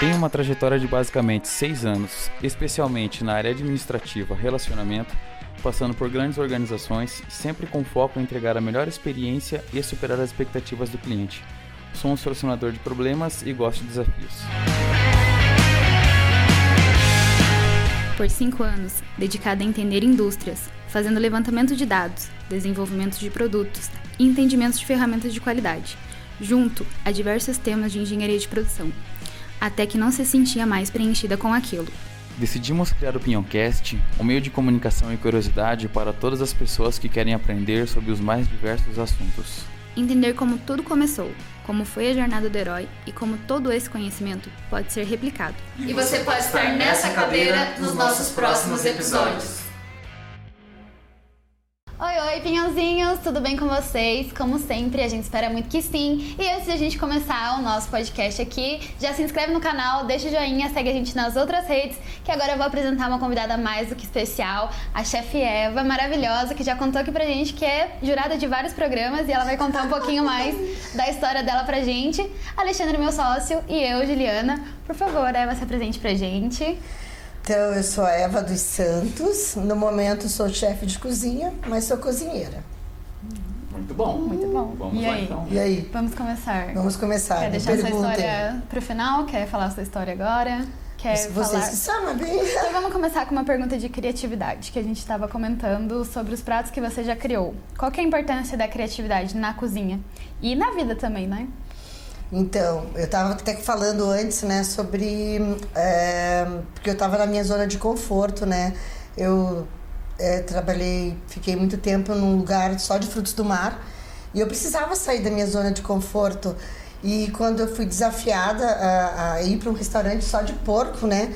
Tem uma trajetória de basicamente seis anos, especialmente na área administrativa, relacionamento, passando por grandes organizações, sempre com foco em entregar a melhor experiência e superar as expectativas do cliente. Sou um solucionador de problemas e gosto de desafios. Por cinco anos, dedicada a entender indústrias, fazendo levantamento de dados, desenvolvimento de produtos e entendimento de ferramentas de qualidade, junto a diversos temas de engenharia de produção até que não se sentia mais preenchida com aquilo. Decidimos criar o Pinhoncast, um meio de comunicação e curiosidade para todas as pessoas que querem aprender sobre os mais diversos assuntos. Entender como tudo começou, como foi a jornada do herói e como todo esse conhecimento pode ser replicado. E você pode estar nessa cadeira nos nossos próximos episódios. Oi, oi, pinhãozinhos, tudo bem com vocês? Como sempre, a gente espera muito que sim. E antes de a gente começar o nosso podcast aqui, já se inscreve no canal, deixa o joinha, segue a gente nas outras redes, que agora eu vou apresentar uma convidada mais do que especial, a chefe Eva, maravilhosa, que já contou aqui pra gente que é jurada de vários programas e ela vai contar um pouquinho mais da história dela pra gente. Alexandre, meu sócio, e eu, Juliana. Por favor, Eva, se apresente pra gente. Então, eu sou a Eva dos Santos. No momento, sou chefe de cozinha, mas sou cozinheira. Muito bom. Muito bom. Vamos e lá aí? então. E aí? Vamos começar. Vamos começar. Quer deixar sua perguntem. história pro final? Quer falar sua história agora? Quer Vocês falar... que sabem. Então vamos começar com uma pergunta de criatividade, que a gente estava comentando sobre os pratos que você já criou. Qual que é a importância da criatividade na cozinha? E na vida também, né? Então, eu estava até falando antes, né, sobre. é, porque eu estava na minha zona de conforto, né? Eu é, trabalhei, fiquei muito tempo num lugar só de frutos do mar e eu precisava sair da minha zona de conforto. E quando eu fui desafiada a, a ir para um restaurante só de porco, né?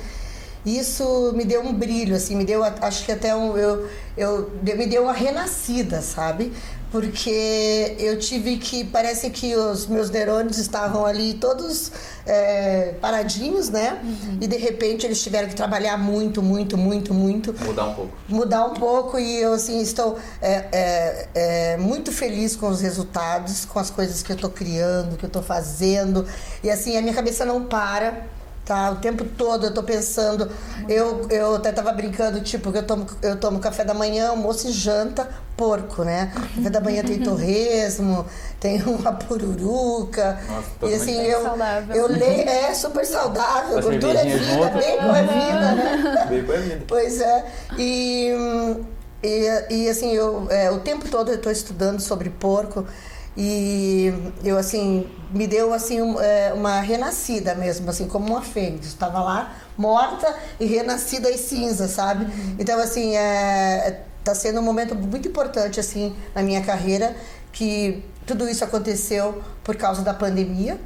Isso me deu um brilho, assim, me deu, acho que até um, eu, eu, me deu uma renascida, sabe? Porque eu tive que, parece que os meus neurônios estavam ali todos é, paradinhos, né? E de repente eles tiveram que trabalhar muito, muito, muito, muito Mudar um pouco. mudar um pouco e eu assim estou é, é, é, muito feliz com os resultados, com as coisas que eu estou criando, que eu estou fazendo e assim a minha cabeça não para. Tá, o tempo todo eu estou pensando, eu, eu até tava brincando, tipo, que eu tomo, eu tomo café da manhã, almoço e janta, porco, né? Café da manhã tem torresmo, tem uma pururuca. Nossa, e assim, eu, saudável. eu leio, é super saudável, Uma gordura é vida, junto. bem com a vida, né? A vida. Pois é. E, e, e, assim, eu, é, o tempo todo eu estou estudando sobre porco e eu assim me deu assim um, é, uma renascida mesmo assim como uma fênix estava lá morta e renascida e cinza sabe então assim é, tá sendo um momento muito importante assim na minha carreira que tudo isso aconteceu por causa da pandemia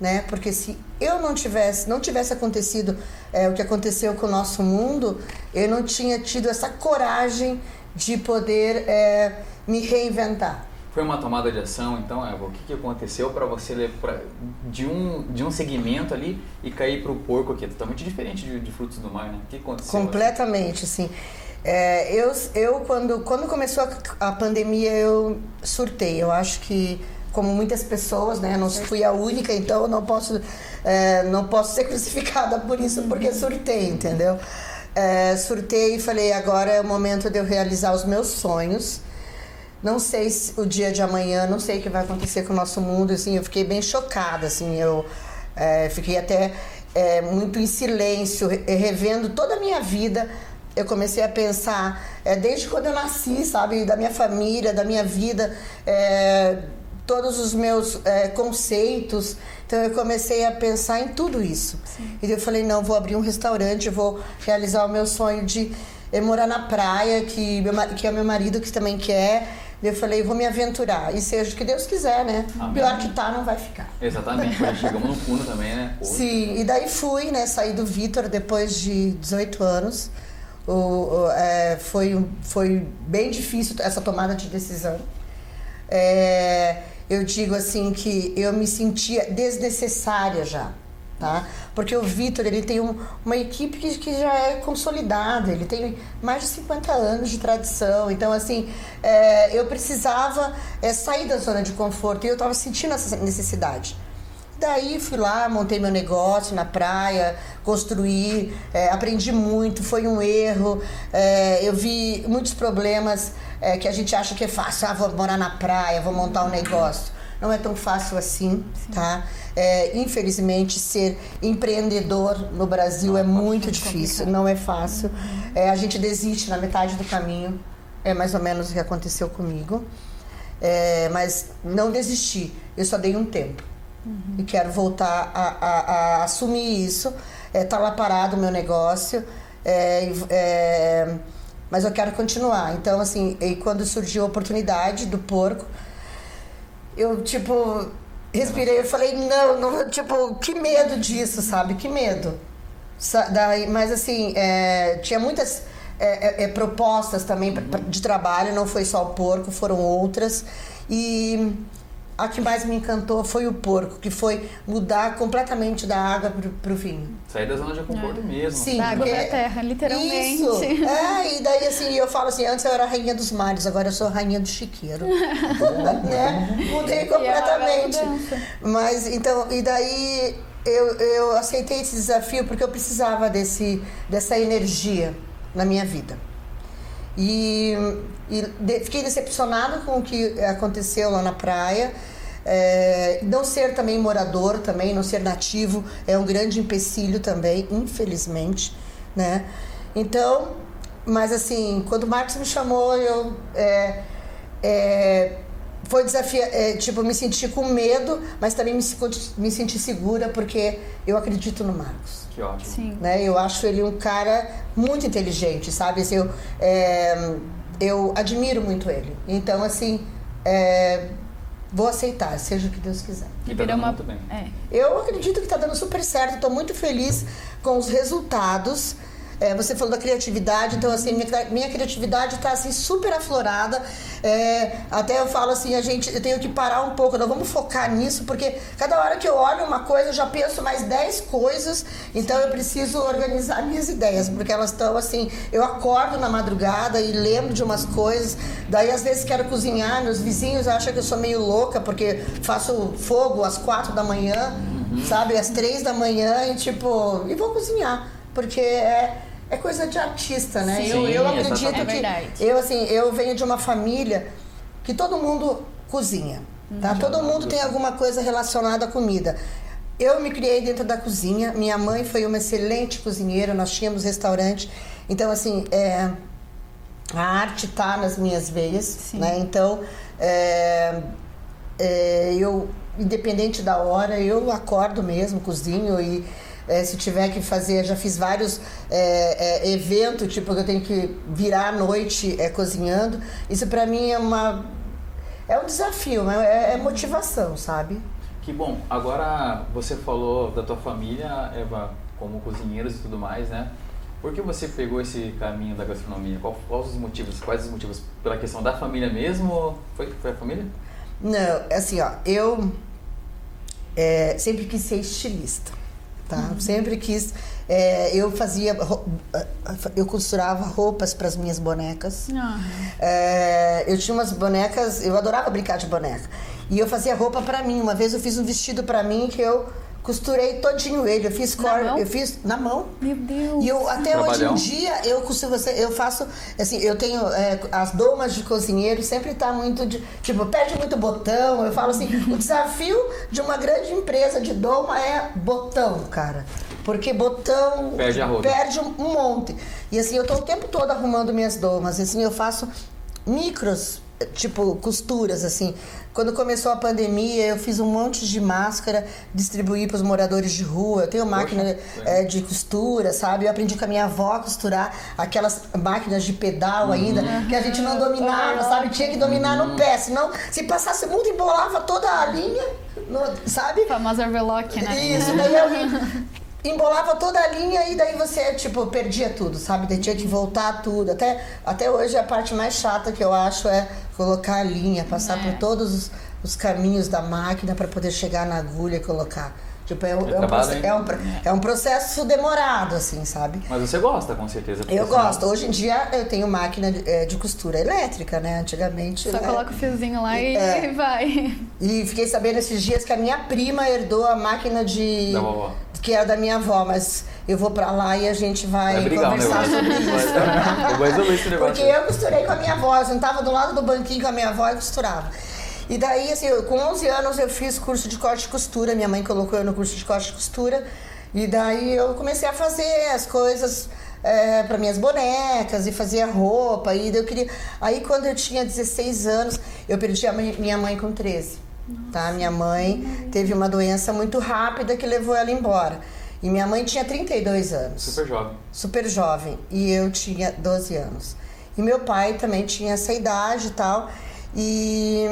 né? Porque se eu não tivesse, não tivesse acontecido é, o que aconteceu com o nosso mundo, eu não tinha tido essa coragem de poder é, me reinventar. Foi uma tomada de ação, então, Eva, o que, que aconteceu para você pra, de, um, de um segmento ali e cair para o porco aqui? É totalmente diferente de, de frutos do mar, né? O que aconteceu? Completamente, assim. É, eu, eu quando, quando começou a, a pandemia, eu surtei. Eu acho que, como muitas pessoas, né? Não fui a única, então não posso, é, não posso ser crucificada por isso, porque surtei, entendeu? É, surtei e falei, agora é o momento de eu realizar os meus sonhos. Não sei se o dia de amanhã, não sei o que vai acontecer com o nosso mundo, assim, eu fiquei bem chocada, assim, eu é, fiquei até é, muito em silêncio, re- revendo toda a minha vida. Eu comecei a pensar, é, desde quando eu nasci, sabe, da minha família, da minha vida, é, todos os meus é, conceitos. Então eu comecei a pensar em tudo isso. E eu falei, não, vou abrir um restaurante, vou realizar o meu sonho de eh, morar na praia, que, meu, que é meu marido que também quer. Eu falei, vou me aventurar. E seja o que Deus quiser, né? Amém. Pior que tá, não vai ficar. Exatamente, chegamos no fundo também, né? Pô, Sim, e daí fui, né? Saí do Vitor depois de 18 anos. O, o, é, foi, foi bem difícil essa tomada de decisão. É, eu digo assim que eu me sentia desnecessária já, tá? Porque o Vitor, ele tem um- uma equipe que, que já é consolidada, ele tem mais de 50 anos de tradição, então assim, é, eu precisava é, sair da zona de conforto e eu estava sentindo essa necessidade. Daí fui lá, montei meu negócio na praia, construí, é, aprendi muito, foi um erro. É, eu vi muitos problemas é, que a gente acha que é fácil. Ah, vou morar na praia, vou montar um negócio. Não é tão fácil assim, Sim. tá? É, infelizmente, ser empreendedor no Brasil é muito difícil, não é fácil. É, a gente desiste na metade do caminho, é mais ou menos o que aconteceu comigo. É, mas não desisti, eu só dei um tempo. Uhum. E quero voltar a, a, a assumir isso. É, tá lá parado o meu negócio, é, é, mas eu quero continuar. Então, assim, e quando surgiu a oportunidade do porco, eu, tipo, respirei, eu falei, não, não, tipo, que medo disso, sabe? Que medo. Daí, mas, assim, é, tinha muitas é, é, é propostas também de trabalho, não foi só o porco, foram outras. E a que mais me encantou foi o porco, que foi mudar completamente da água para o vinho. Sair da zona de conforto é. mesmo. Sim, da água para terra, literalmente. Isso. É, e daí assim, eu falo assim, antes eu era a rainha dos mares, agora eu sou a rainha do chiqueiro. né? Mudei completamente. Mas então, e daí eu, eu aceitei esse desafio porque eu precisava desse, dessa energia na minha vida. E, e de, fiquei decepcionada com o que aconteceu lá na praia. É, não ser também morador, também não ser nativo é um grande empecilho também, infelizmente, né? Então, mas assim, quando o Marcos me chamou, eu é, é, foi desafio, é, tipo, me senti com medo, mas também me, me senti segura porque eu acredito no Marcos. Que ótimo. Sim. Né? Eu acho ele um cara muito inteligente, sabe? Assim, eu, é, eu admiro muito ele. Então, assim, é, vou aceitar, seja o que Deus quiser. E tá uma... bem. É. Eu acredito que está dando super certo, estou muito feliz com os resultados. É, você falou da criatividade, então assim, minha, minha criatividade está assim super aflorada. É, até eu falo assim, a gente eu tenho que parar um pouco, não vamos focar nisso, porque cada hora que eu olho uma coisa, eu já penso mais 10 coisas, então eu preciso organizar minhas ideias, porque elas estão assim, eu acordo na madrugada e lembro de umas coisas, daí às vezes quero cozinhar, meus vizinhos acham que eu sou meio louca, porque faço fogo às quatro da manhã, uhum. sabe, às três da manhã e tipo, e vou cozinhar, porque é é coisa de artista, né? Sim, eu, eu acredito é que eu assim, eu venho de uma família que todo mundo cozinha, tá? Hum, todo mundo tem alguma coisa relacionada à comida. Eu me criei dentro da cozinha. Minha mãe foi uma excelente cozinheira. Nós tínhamos restaurante. Então assim, é, a arte está nas minhas veias, Sim. né? Então é, é, eu independente da hora, eu acordo mesmo, cozinho e é, se tiver que fazer, já fiz vários é, é, eventos, tipo, que eu tenho que virar à noite é, cozinhando. Isso para mim é uma. É um desafio, é, é motivação, sabe? Que bom. Agora você falou da tua família, Eva, como cozinheiros e tudo mais, né? Por que você pegou esse caminho da gastronomia? Qual, quais os motivos? Quais os motivos? Pela questão da família mesmo? Foi, foi a família? Não, assim, ó, eu é, sempre quis ser estilista tá? Uhum. Sempre quis. É, eu fazia. Eu costurava roupas para as minhas bonecas. Uhum. É, eu tinha umas bonecas. Eu adorava brincar de boneca. E eu fazia roupa para mim. Uma vez eu fiz um vestido para mim que eu costurei todinho ele. Eu fiz cor, eu fiz na mão. Meu Deus. E eu até Trabalhão. hoje em dia eu costuro você, eu faço assim, eu tenho é, as domas de cozinheiro sempre tá muito de, tipo, perde muito botão. Eu falo assim, o desafio de uma grande empresa de doma é botão, cara. Porque botão perde, perde um, um monte. E assim, eu tô o tempo todo arrumando minhas domas. Assim, eu faço micros tipo costuras assim. Quando começou a pandemia, eu fiz um monte de máscara, distribuí para os moradores de rua. Eu tenho máquina é, de costura, sabe? Eu aprendi com a minha avó a costurar aquelas máquinas de pedal uhum. ainda, que a gente não dominava, sabe? Tinha que dominar uhum. no pé, senão se passasse muito embolava toda a linha, no, sabe? Famosa overlock, né? Isso, daí eu embolava toda a linha e daí você, tipo, perdia tudo, sabe? Daí tinha que voltar tudo. Até, até hoje a parte mais chata que eu acho é colocar a linha, passar é. por todos os, os caminhos da máquina para poder chegar na agulha e colocar. Tipo, é, um, É é, um, trabalho, é, um, é um processo demorado, assim, sabe? Mas você gosta, com certeza. Eu gosto. Hoje em dia eu tenho máquina de, eh, de costura elétrica, né? Antigamente. Só né? coloca o fiozinho lá e É. vai. E fiquei sabendo esses dias que a minha prima herdou a máquina de. Da vovó. Que era da minha avó, mas eu vou pra lá e a gente vai, Vai brigar conversar sobre isso. Eu vou resolver esse negócio. Porque eu costurei com a minha avó, eu sentava do lado do banquinho com a minha avó e costurava. E daí, assim, eu- com 11 anos eu fiz curso de corte e costura, minha mãe colocou eu no curso de corte e costura. E daí eu comecei a fazer as coisas é, para minhas bonecas e fazia roupa. E daí eu queria. Aí quando eu tinha 16 anos, eu perdi a minha mãe com 13. Tá? Minha mãe teve uma doença muito rápida que levou ela embora. E minha mãe tinha 32 anos Super jovem. super jovem e eu tinha 12 anos. E meu pai também tinha essa idade e tal. E,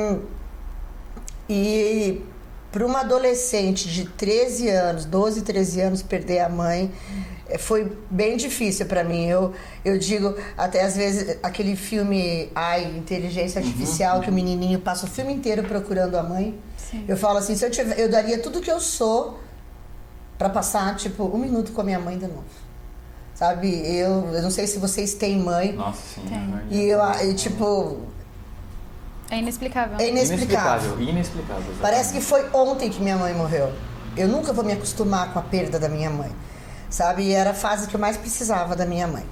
e para uma adolescente de 13 anos, 12, 13 anos, perder a mãe eh, foi bem difícil para mim. Eu, eu digo, até às vezes, aquele filme Ai, Inteligência Artificial, que o menininho passa o filme inteiro procurando a mãe. Eu falo assim, se eu tiver, eu daria tudo que eu sou para passar, tipo, um minuto com a minha mãe de novo. Sabe, eu, eu não sei se vocês têm mãe. Nossa, sim. Tem. imagina. E eu, e, tipo, É inexplicável. é inexplicável. Inexplicável. Inexplicável. exatamente. Parece que foi ontem que minha mãe morreu. Eu nunca vou me acostumar com a perda da minha mãe. Sabe? E era a fase que eu mais precisava da minha mãe.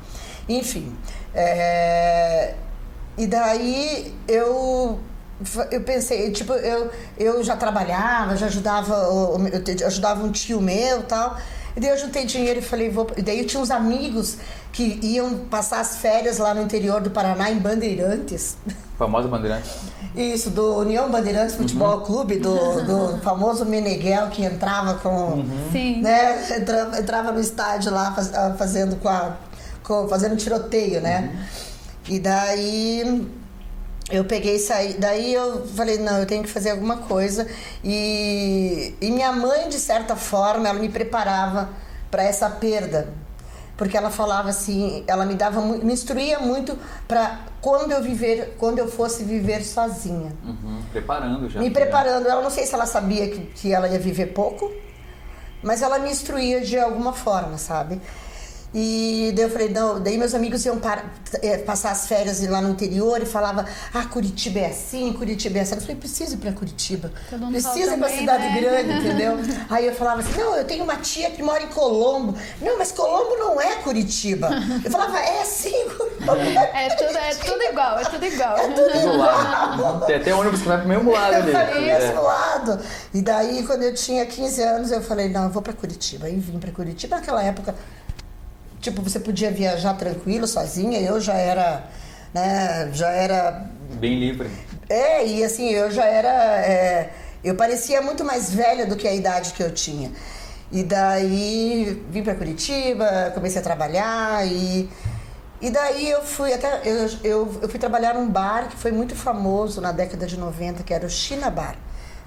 Enfim. é, E daí eu. Eu pensei, tipo, eu, eu já trabalhava, já ajudava, eu ajudava um tio meu e tal. E daí eu juntei dinheiro e falei, vou. E daí eu tinha uns amigos que iam passar as férias lá no interior do Paraná, em Bandeirantes. Famosa bandeirante. Isso, do União Bandeirantes Futebol Clube, do, do famoso Meneghel que entrava com. Sim. Né, entrava, entrava no estádio lá faz- ah, fazendo com a. com- fazendo tiroteio, né? E daí eu peguei e saí. Daí eu falei, não, eu tenho que fazer alguma coisa. E, e minha mãe, de certa forma, ela me preparava para essa perda. Porque ela falava assim, ela me dava me instruía muito para quando eu viver, quando eu fosse viver sozinha. Uhum. Preparando já. Me preparando, ela não sei se ela sabia que, que ela ia viver pouco, mas ela me instruía de alguma forma, sabe? E daí eu falei, não, daí meus amigos iam para- eh, passar as férias lá no interior e falava, ah, Curitiba é assim, Curitiba é assim. Eu falei, preciso ir para Curitiba. Preciso fala ir para também, cidade né? grande, entendeu? Aí eu falava assim, não, eu tenho uma tia que mora em Colombo. Não, mas Colombo não é Curitiba. Eu falava, é sim, Colombo é É tudo, é tudo igual, é tudo igual. Do lado. Tem até ônibus que vai pro mesmo lado ali. Eu falei, É. mesmo lado. E daí, quando eu tinha 15 anos, eu falei, não, eu vou pra Curitiba. Aí vim pra Curitiba. Naquela época, tipo, você podia viajar tranquilo, sozinha. Eu já era, né, já era... Bem livre. É, e assim, eu já era... é, eu parecia muito mais velha do que a idade que eu tinha. E daí, vim pra Curitiba, comecei a trabalhar e... E daí eu fui até eu, eu, eu fui trabalhar num bar que foi muito famoso na década de 90, que era o China Bar,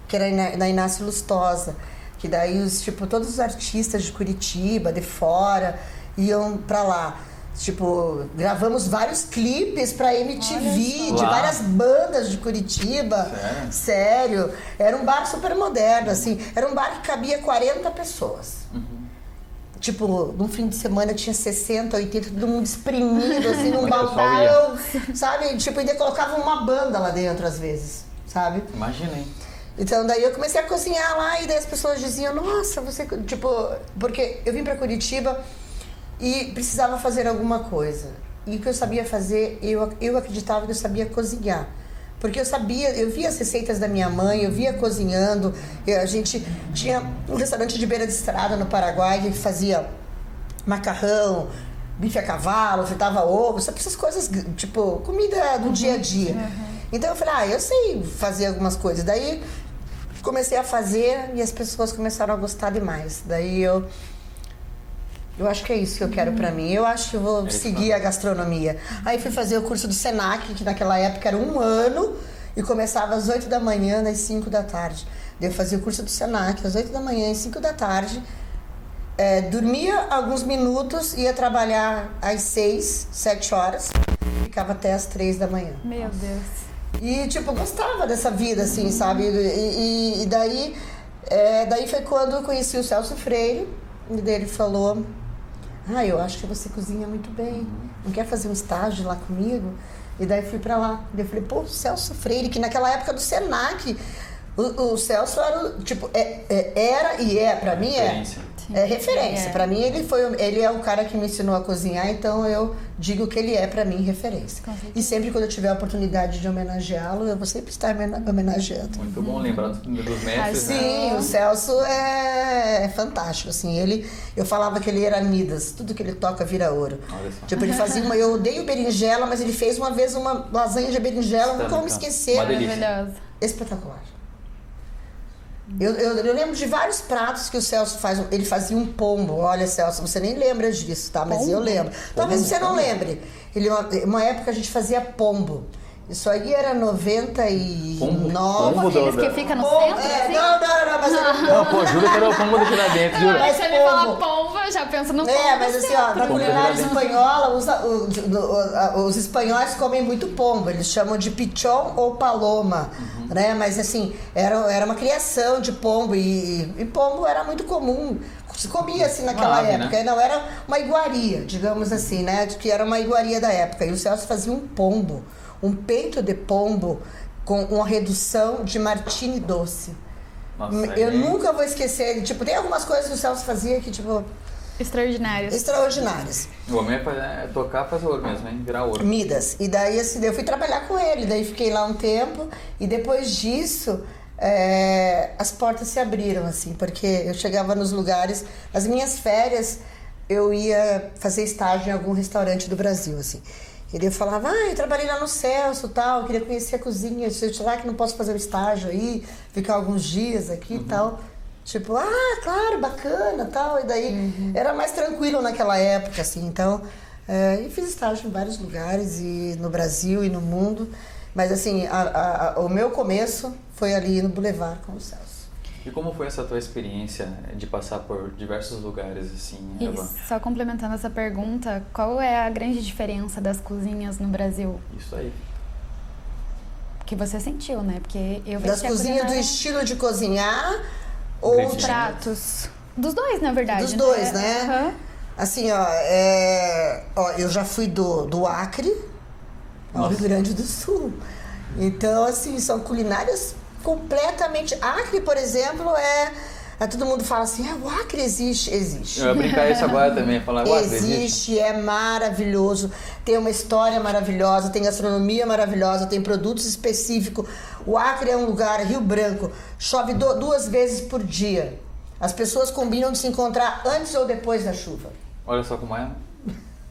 que era na, na Inácio Lustosa, que daí os tipo todos os artistas de Curitiba, de fora, iam pra lá. Tipo, gravamos vários clipes pra MTV de várias bandas de Curitiba. Sério? Sério. Era um bar super moderno, assim. Era um bar que cabia 40 pessoas. Tipo, num fim de semana tinha 60, 80, todo mundo espremido, assim, num balcão, sabe? Tipo, ainda colocava uma banda lá dentro, às vezes, sabe? Imagina, hein? Então, daí eu comecei a cozinhar lá e daí as pessoas diziam, nossa, você... Tipo, porque eu vim pra Curitiba e precisava fazer alguma coisa. E o que eu sabia fazer, eu, eu acreditava que eu sabia cozinhar. Porque eu sabia, eu via as receitas da minha mãe, eu via cozinhando. e a gente tinha um restaurante de beira de estrada no Paraguai que fazia macarrão, bife a cavalo, fritava ovo, sabe essas coisas, tipo, comida do dia a dia. Então eu falei, ah, eu sei fazer algumas coisas. Daí comecei a fazer e as pessoas começaram a gostar demais. Daí eu eu acho que é isso que eu quero pra mim. Eu acho que eu vou É seguir a gastronomia. Aí fui fazer o curso do Senac, que naquela época era um ano, e começava às 8 da manhã, às 5 da tarde. Daí eu fazia o curso do Senac às 8 da manhã, às 5 da tarde. É, dormia alguns minutos, ia trabalhar às 6, 7 horas, ficava até às 3 da manhã. Meu Deus. E, tipo, gostava dessa vida, assim, sabe? E, e- e daí É, daí foi quando eu conheci o Celso Freire, e daí ele falou, ah, eu acho que você cozinha muito bem, não quer fazer um estágio lá comigo? E daí fui pra lá. E eu falei, pô, Celso Freire, que naquela época do Senac, o, o Celso era, tipo, é, é, era e é, pra mim é. É referência. É. Pra mim ele foi, ele é o cara que me ensinou a cozinhar, então eu digo que ele é pra mim referência. E sempre quando eu tiver a oportunidade de homenageá-lo, eu vou sempre estar mena- homenageando. Muito bom lembrar dos, dos mestres, né? Sim, o Celso é, fantástico, assim, ele, eu falava que ele era Midas, tudo que ele toca vira ouro. Olha só. Tipo, ele fazia uma, eu odeio berinjela, mas ele fez uma vez uma lasanha de berinjela, nunca vou me esquecer. Uma delícia. Maravilhoso. Espetacular. Eu, eu, eu lembro de vários pratos que o Celso faz. Ele fazia um pombo. Olha, Celso, você nem lembra disso, tá? Mas eu lembro. Talvez você não lembre. Ele, uma, uma época a gente fazia pombo. Isso aí era 99. Pombo? Como aqueles da- que fica no Pombo, centro, é, assim? não, não, não, mas era Não, pô, juro que era o pombo daqui lá dentro, juro. Aí Mas você me fala pombo. pombo, eu já penso no pombo. É, mas assim, ó, na Pombo culinária espanhola, os, o- do- a- os espanhóis comem muito pombo. Eles chamam de pichon ou paloma, Uhum. né? Mas assim, era, era uma criação de pombo e, e pombo era muito comum. Se comia assim naquela ave, né? época. Não, era uma iguaria, digamos assim, né? De Que era uma iguaria da época. E o Celso fazia um pombo, um peito de pombo com uma redução de martini doce. Nossa, Eu é- nunca vou esquecer. Tipo, tem algumas coisas que o Celso fazia que, tipo, Extraordinários. extraordinárias. O homem é, é tocar faz ouro mesmo, hein? Virar ouro. Midas. E daí, assim, eu fui trabalhar com ele. Daí fiquei lá um tempo. E depois disso, é, as portas se abriram, assim. Porque eu chegava nos lugares... As minhas férias, eu ia fazer estágio em algum restaurante do Brasil, assim. E eu falava, ah, eu trabalhei lá no Celso tal, queria conhecer a cozinha. Será que não posso fazer o estágio aí? Ficar alguns dias aqui e tal. Tipo, ah, claro, bacana tal. E daí era mais tranquilo naquela época, assim. Então, é, e fiz estágio em vários lugares, e no Brasil e no mundo. Mas, assim, a- a- a- o meu começo foi ali no Boulevard com o Celso. E como foi essa tua experiência de passar por diversos lugares, assim, Eva? só complementando essa pergunta, qual é a grande diferença das cozinhas no Brasil? Isso aí. Que você sentiu, né? Porque eu vejo Das cozinhas do culinária- estilo de cozinhar ou Grande pratos. Dos dois, na verdade. Dos dois, né? Aham. Assim, ó, é, ó, eu já fui do, do Acre ao Nossa. Rio Grande do Sul. Então, assim, são culinárias completamente. Acre, por exemplo, é. é todo mundo fala assim, ah, o Acre existe. Existe. Eu ia brincar isso agora também, falar agora existe. Existe, é maravilhoso, tem uma história maravilhosa, tem gastronomia maravilhosa, tem produtos específicos. O Acre é um lugar, Rio Branco, chove duas vezes por dia. As pessoas combinam de se encontrar antes ou depois da chuva. Olha só como é.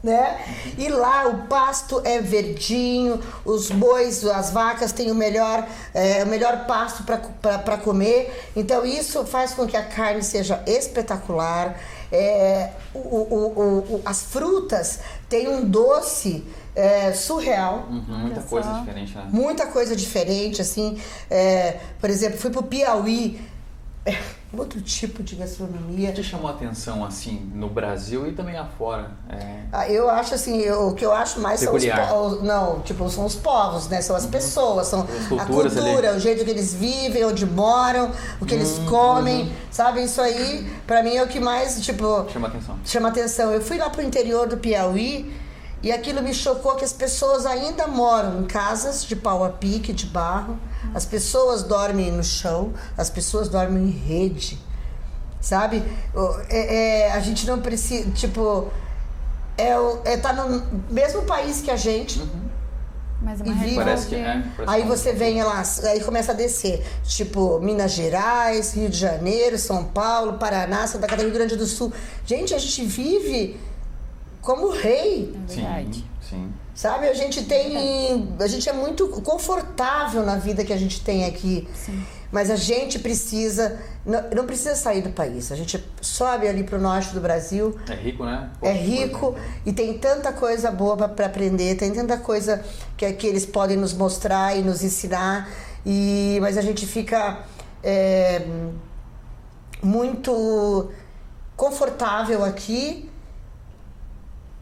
Né? E lá o pasto é verdinho, os bois, as vacas têm o melhor, é, o melhor pasto para comer. Então isso faz com que a carne seja espetacular. É, o- o- o- o- as frutas têm um doce é, surreal. Uhum, muita Olha coisa só. diferente, né? Muita coisa diferente, assim. É, por exemplo, fui pro Piauí. Outro tipo de O gastronomia. que te chamou a atenção, assim, no Brasil e também afora? É... Ah, Eu acho assim, eu- o que eu acho mais são os Peculiar. povos. Não, tipo, são os povos, né? São as pessoas, são As a cultura, ali. o jeito que eles vivem, onde moram, o que eles comem, sabe? Isso aí, pra mim, é o que mais, tipo, Chama atenção. chama atenção. Eu fui lá pro interior do Piauí e aquilo me chocou que as pessoas ainda moram em casas de pau a pique, de barro. As pessoas dormem no chão, as pessoas dormem em rede, sabe? É- é, a gente não precisa, tipo, é, é tá no mesmo país que a gente. Mas uma E vive- região Parece que é. parece Aí que- você vem lá, aí começa a descer, tipo Minas Gerais, Rio de Janeiro, São Paulo, Paraná, Santa Catarina, Rio Grande do Sul. Gente, a gente vive como rei, É verdade. Sim, sim. sabe? A gente tem, a gente é muito confortável na vida que a gente tem aqui. Mas a gente precisa, não, não precisa sair do país. A gente sobe ali pro norte do Brasil, É rico, né? é rico coisa. e tem tanta coisa boa para aprender, tem tanta coisa que, que eles podem nos mostrar e nos ensinar, e, mas a gente fica é, muito confortável aqui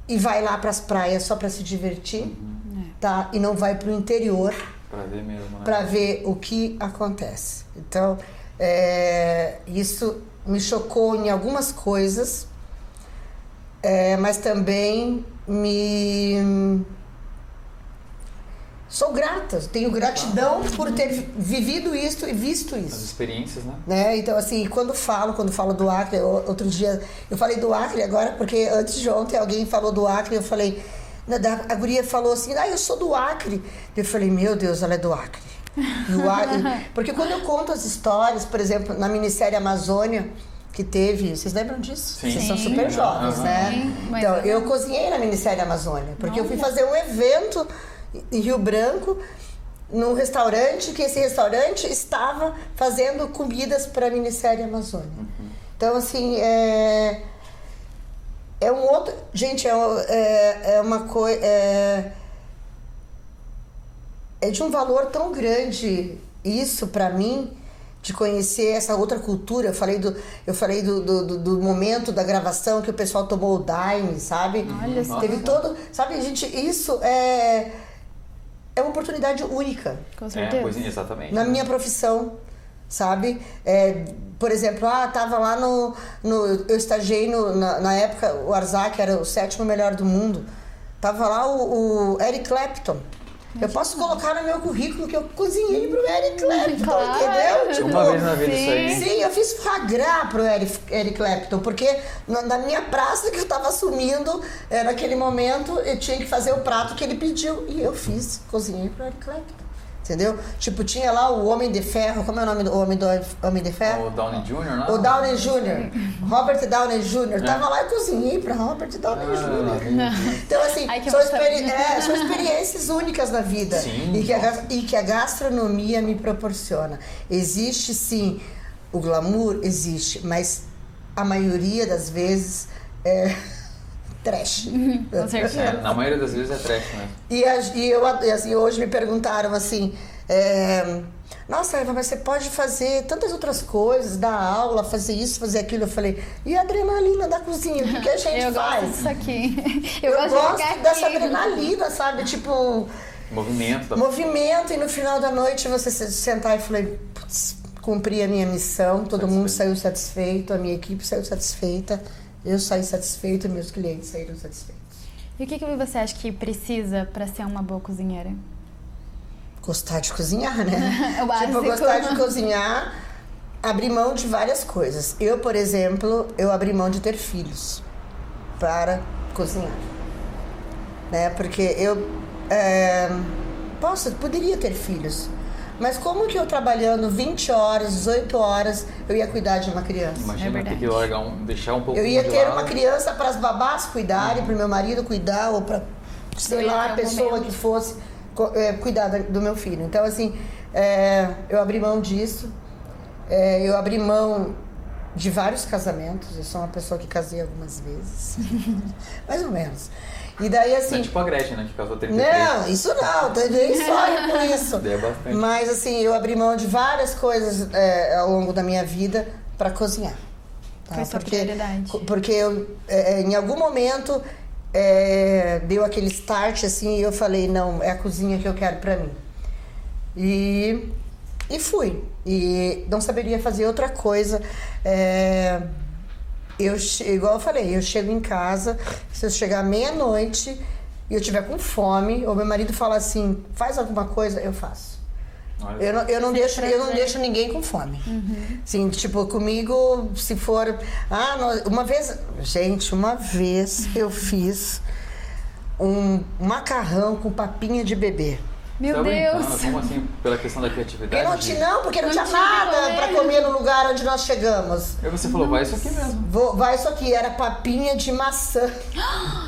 e vai lá para as praias só para se divertir, tá? E não vai para o interior Pra ver mesmo, né? para ver o que acontece. Então, É, isso me chocou em algumas coisas, é, mas também me. Sou grata, tenho gratidão por ter vivido isso e visto isso. As experiências, né? né? Então, assim, quando falo, quando falo do Acre, outro dia eu falei do Acre agora, porque antes de ontem alguém falou do Acre, eu falei, a guria falou assim, ah, eu sou do Acre. Eu falei, meu Deus, ela é do Acre. Acre. Porque quando eu conto as histórias, por exemplo, na minissérie Amazônia, que teve. Vocês lembram disso? Sim. Vocês são super jovens, uhum. né? Sim, então, eu cozinhei na minissérie Amazônia, porque eu fui fazer um evento em Rio Branco, num restaurante, que esse restaurante estava fazendo comidas para a minissérie Amazônia. Uhum. Então, assim, é. É um outro. Gente, é, é, é uma coisa. É, é de um valor tão grande isso para mim de conhecer essa outra cultura. Eu falei do, eu falei do, do, do, momento da gravação que o pessoal tomou o Daime, sabe? Olha só. Teve todo. Sabe, gente, isso é. É uma oportunidade única. Com certeza. É, pois, exatamente. Na minha profissão, sabe? É, por exemplo, ah, tava lá no. no eu estagiei no, na, na época, o Arzak era o sétimo melhor do mundo. Tava lá o, o Eric Clapton. Eu posso colocar no meu currículo que eu cozinhei pro Eric Clapton, claro. entendeu? Tipo, uma vez na vida sim. isso aí. Sim, eu fiz flagrar pro Eric, Eric Clapton, porque na, minha praça que eu tava assumindo, é, naquele momento, eu tinha que fazer o prato que ele pediu. E eu fiz, cozinhei pro Eric Clapton. Entendeu? Tipo, tinha lá o Homem de Ferro, como é o nome do Homem, do, Homem de Ferro? O Downey Jr., não? O Downey Jr. Robert Downey Jr. Tava lá e cozinhei pra Robert Downey Ah, Jr. Então, assim, Ai, são, experi é, são experiências únicas na vida. Sim, e, que a, e que a gastronomia me proporciona. Existe, sim, o glamour, existe, mas a maioria das vezes é trash. Com certeza. É, na maioria das vezes é trash mesmo. E, a- e eu, e assim, hoje me perguntaram assim, é, nossa, Eva, mas você pode fazer tantas outras coisas, dar aula, fazer isso, fazer aquilo. Eu falei, e a adrenalina da cozinha? O que, a gente Eu gosto faz? disso aqui. Eu, Eu gosto, gosto dessa aqui. adrenalina, sabe? Tipo, Movimento. Da... movimento e no final da noite você se sentar e falei, putz, cumpri a minha missão, todo mundo saiu satisfeito, a minha equipe saiu satisfeita, eu saí satisfeito, meus clientes saíram satisfeitos. E o que, que você acha que precisa pra ser uma boa cozinheira? Gostar de cozinhar, né? O básico. tipo, gostar de cozinhar, abrir mão de várias coisas. Eu, por exemplo, eu abri mão de ter filhos para cozinhar. Né? Porque eu é, posso, poderia ter filhos. Mas como que eu trabalhando 20 horas, 18 horas, eu ia cuidar de uma criança? Imagina É ter que largar um, deixar um pouco Eu ia de ter lado. uma criança para as babás cuidarem, para o meu marido cuidar, ou para, sei lá, a pessoa momento. que fosse é, cuidar da- do meu filho. Então, assim, é, eu abri mão disso. É, eu abri mão de vários casamentos. Eu sou uma pessoa que casei algumas vezes. Mais ou menos. E daí, É assim. tipo a Gretchen, né? Que casou 33. Não, isso não, tem nem sonho com isso. É bastante. Mas assim, eu abri mão de várias coisas é, ao longo da minha vida para cozinhar. tá? Foi sua prioridade. Porque eu, é, em algum momento é, deu aquele start assim e eu falei, não, é a cozinha que eu quero para mim. E, e fui. E não saberia fazer outra coisa. É, eu, igual eu falei, eu chego em casa, se eu chegar meia-noite e eu tiver com fome, ou meu marido fala assim, faz alguma coisa, eu faço. Olha Eu não, eu não, deixo, eu não deixo ninguém com fome. Assim, tipo, comigo, se for. Ah, nós- uma vez. Gente, uma vez eu fiz um macarrão com papinha de bebê. Meu Tá? Deus! Como assim? Pela questão da criatividade? Eu não tinha, não, porque não, Não tinha tinha nada comer. pra comer no lugar onde nós chegamos. Aí você falou, vai isso aqui mesmo. Vou, vai isso aqui, era papinha de maçã.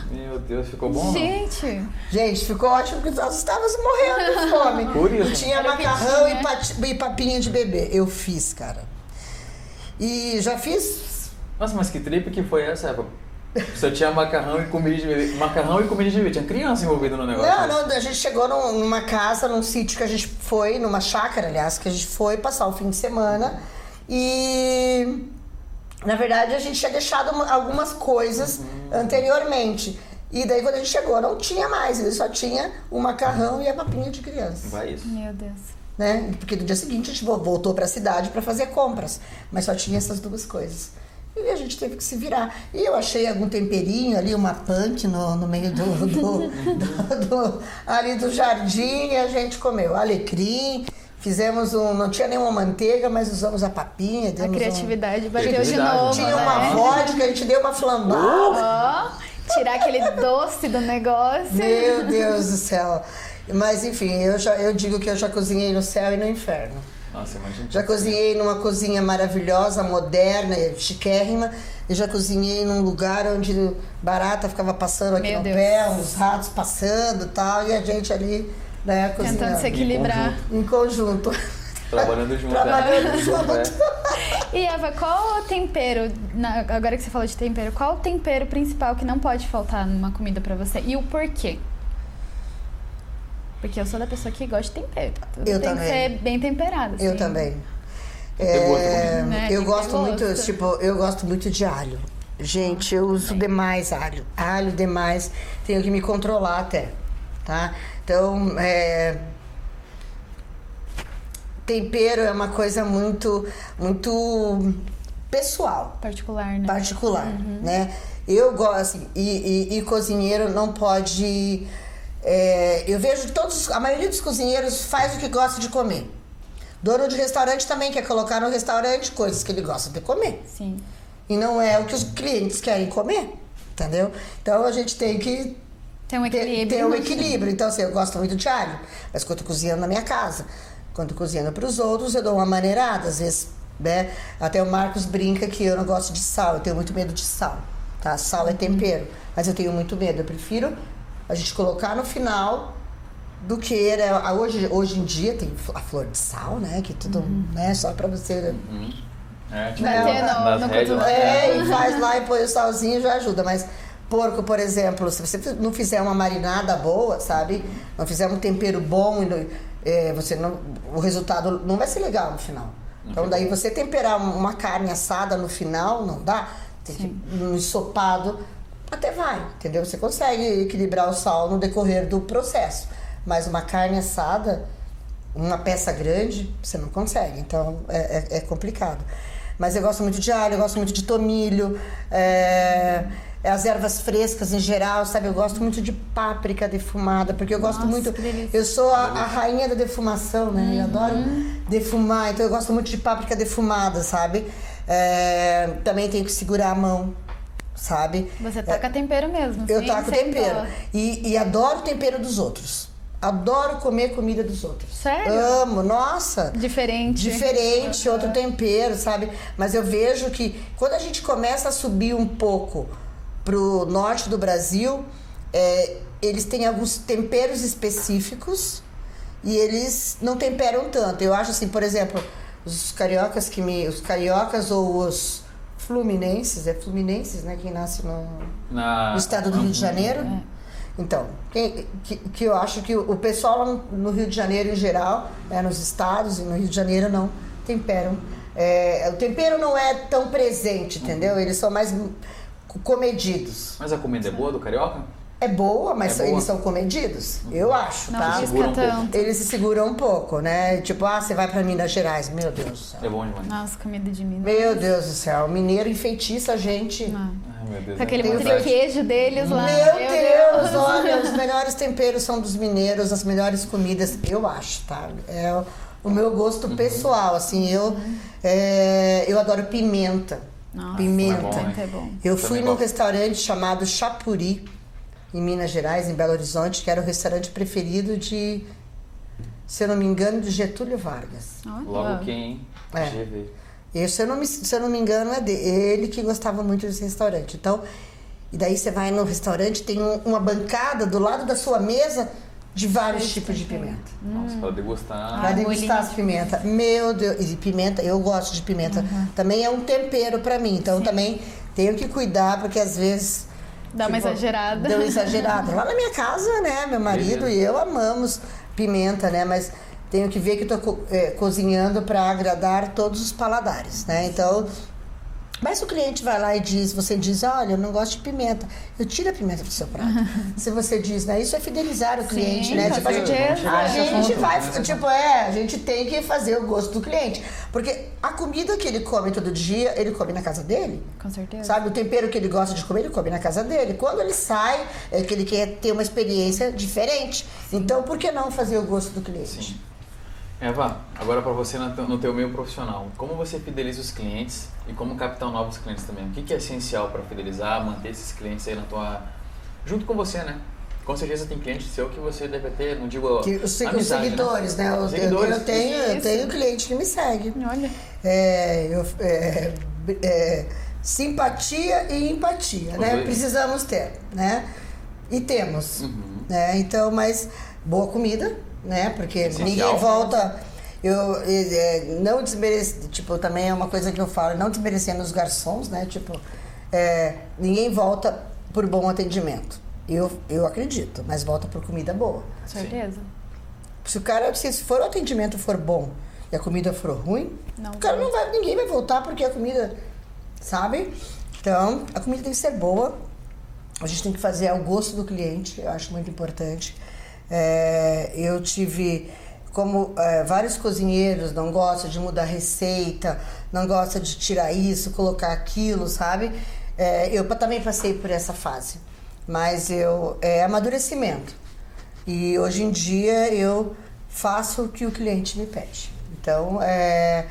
Meu Deus, ficou bom? ou não? Gente! Gente, ficou ótimo porque nós estávamos morrendo de fome. Por isso. E tinha Era macarrão peitinho, e, e papinha de bebê. Eu fiz, cara. E já fiz. Nossa, mas que trip que foi essa? Eva? Só tinha macarrão e comida de bebê. Macarrão e comida de bebê. Tinha criança envolvida no negócio. Não, não, a gente chegou num- numa casa, num sítio que a gente foi, numa chácara, aliás, que a gente foi passar o fim de semana. E na verdade a gente tinha deixado uma- algumas coisas anteriormente. E daí quando a gente chegou, não tinha mais, ele só tinha o macarrão e a papinha de criança. Vai isso. Meu Deus. né? Porque no dia seguinte a gente voltou para a cidade para fazer compras, mas só tinha essas duas coisas. E a gente teve que se virar. E eu achei algum temperinho ali, uma punk no, no meio do, do, do, do, ali do jardim e a gente comeu. Alecrim, fizemos um. Não tinha nenhuma manteiga, mas usamos a papinha. A criatividade um, bateu de novo. Tinha né? uma vodka, a gente deu uma flambada. Oh, tirar aquele doce do negócio. Meu Deus do céu. Mas enfim, eu, já, eu digo que eu já cozinhei no céu e no inferno. Nossa, imagina. Já cozinhei numa cozinha maravilhosa, moderna, chiquérrima. E já cozinhei num lugar onde barata ficava passando aqui Meu no Deus. pé, os ratos passando e tal, e a gente ali, né, cozinhando. Tentando se equilibrar. Em conjunto. Trabalhando junto. Trabalhando né? junto. E Eva, qual o tempero, na- agora que você falou de tempero, qual o tempero principal que não pode faltar numa comida pra você? E o porquê? Porque eu sou da pessoa que gosta de tempero. Tudo Eu tem também. que ser bem temperado. Eu assim. também. ter gosto É, também. Né, eu gosto muito, gosto. tipo, eu gosto muito de alho. Gente, eu uso demais alho. Alho demais. Tenho que me controlar até, tá? Então, é... Tempero é uma coisa muito, muito pessoal Particular, né? particular, né? Eu gosto, assim, e, e- e cozinheiro não pode. É, eu vejo todos, a maioria dos cozinheiros faz o que gosta de comer. Dono de restaurante também quer colocar no restaurante coisas que ele gosta de comer. Sim. E não é o que os clientes querem comer, entendeu? Então a gente tem que Tem um ter, equilíbrio. ter um equilíbrio. Então, assim, eu gosto muito de alho, mas quando eu cozinhando na minha casa, quando eu cozinhando para os outros, eu dou uma maneirada, às vezes, né? Até o Marcos brinca que eu não gosto de sal, eu tenho muito medo de sal, tá? Sal é tempero, mas eu tenho muito medo. Eu prefiro a gente colocar no final do que né? a- hoje, hoje em dia tem a flor de sal, né? Que tudo, né? Só para você É, tipo, no- nas no rédeas, cotovelo. né? é, e faz lá e põe o salzinho já ajuda. Mas porco, por exemplo, se você não fizer uma marinada boa, sabe? Não fizer um tempero bom, e não- é, você não, o resultado não vai ser legal no final. Então daí você temperar uma carne assada no final, não dá. Tem que, no ensopado, até vai, entendeu? Você consegue equilibrar o sal no decorrer do processo. Mas uma carne assada, uma peça grande, você não consegue. Então é, é- é complicado. Mas eu gosto muito de alho, eu gosto muito de tomilho, é, as ervas frescas em geral, sabe? Eu gosto muito de páprica defumada, porque eu gosto Nossa, muito. Eu sou a, a rainha da defumação, né? Eu adoro defumar, então eu gosto muito de páprica defumada, sabe? É, também tenho que segurar a mão, sabe? Você taca tempero mesmo. Eu taco sem tempero. E, e adoro tempero dos outros. Adoro comer comida dos outros. Sério? Amo, nossa. Diferente. Diferente, outro tempero, sabe? Mas eu vejo que quando a gente começa a subir um pouco pro norte do Brasil, é, eles têm alguns temperos específicos e eles não temperam tanto. Eu acho assim, por exemplo, os cariocas que me. Os cariocas ou os fluminenses, é fluminenses, né? Quem nasce no, Na... no estado do Rio de Janeiro. Então, quem- que, que eu acho que o pessoal no, no Rio de Janeiro em geral, né, nos estados e no Rio de Janeiro não temperam. É, o tempero não é tão presente, entendeu? Eles são mais comedidos. Mas a comida é boa do carioca? É boa, mas É boa? eles são comedidos, eu acho, Não tá? Segura um pouco. tanto. Eles se seguram um pouco, né? Tipo, ah, você vai pra Minas Gerais, meu Deus do céu. É bom demais. Nossa, comida de Minas. Meu Deus do céu, mineiro enfeitiça a gente. Ah. Ai, meu Deus. Com aquele é monte de queijo deles lá. Meu Deus, olha, os melhores temperos são dos mineiros, as melhores comidas, eu acho, tá? É o, meu gosto pessoal, assim, eu, é, eu adoro pimenta. Nossa, pimenta. é bom, é. Eu Também fui num gosto. restaurante chamado Chapuri, em Minas Gerais, em Belo Horizonte, que era o restaurante preferido de, se eu não me engano, de Getúlio Vargas. Olha. Logo quem? É. GV. E, se, eu não me, se eu não me engano, é dele, ele que gostava muito desse restaurante. Então, e daí você vai no restaurante, tem um- uma bancada do lado da sua mesa de vários tipos de pimenta. Nossa, pra degustar. Pra Ai, degustar as pimentas. Meu Deus, e pimenta, eu gosto de pimenta. Também é um tempero pra mim, então também tenho que cuidar, porque às vezes. Dá uma tipo, exagerada. Deu uma exagerada. Lá na minha casa, né, meu marido Beleza. e eu amamos pimenta, né, mas tenho que ver que tô co- é, cozinhando pra agradar todos os paladares, né? Então, Mas se o cliente vai lá e diz, você diz, olha, eu não gosto de pimenta, eu tiro a pimenta do seu prato. se você diz, né? Isso é fidelizar o cliente, Sim, né? Tipo, a gente, a gente vai, tipo, é, a gente tem que fazer o gosto do cliente. Porque a comida que ele come todo dia, ele come na casa dele. Com certeza. Sabe, o tempero que ele gosta de comer, ele come na casa dele. Quando ele sai, é que ele quer ter uma experiência diferente. Então, por que não fazer o gosto do cliente? Sim. Eva, agora para você no teu meio profissional, como você fideliza os clientes e como captar novos clientes também? O que, que é essencial para fidelizar, manter esses clientes aí na tua junto com você, né? Com certeza tem cliente seu que você deve ter, não digo Que os, os amizade, seguidores, né? Eu, Os seguidores. eu tenho, eu tenho cliente que me segue. Olha. É, eu- é, é, simpatia e empatia, Os né? dois. Precisamos ter, né? E temos, Uhum. né? Então, mas boa comida, né? Porque Essencial. ninguém volta. Eu é, não desmerece, tipo, também é uma coisa que eu falo, não desmerecendo os garçons, né? Tipo, é, ninguém volta por bom atendimento. Eu, eu acredito, mas volta por comida boa. Com certeza. Se o cara, se for o atendimento for bom e a comida for ruim, Não o cara vai. não vai, ninguém vai voltar porque a comida, sabe? Então, a comida tem que ser boa. A gente tem que fazer ao gosto do cliente, eu acho muito importante. É, eu tive, como é, vários cozinheiros não gostam de mudar receita, não gostam de tirar isso, colocar aquilo, sabe? É, eu também passei por essa fase, mas eu é amadurecimento. E hoje em dia eu faço o que o cliente me pede. Então, é,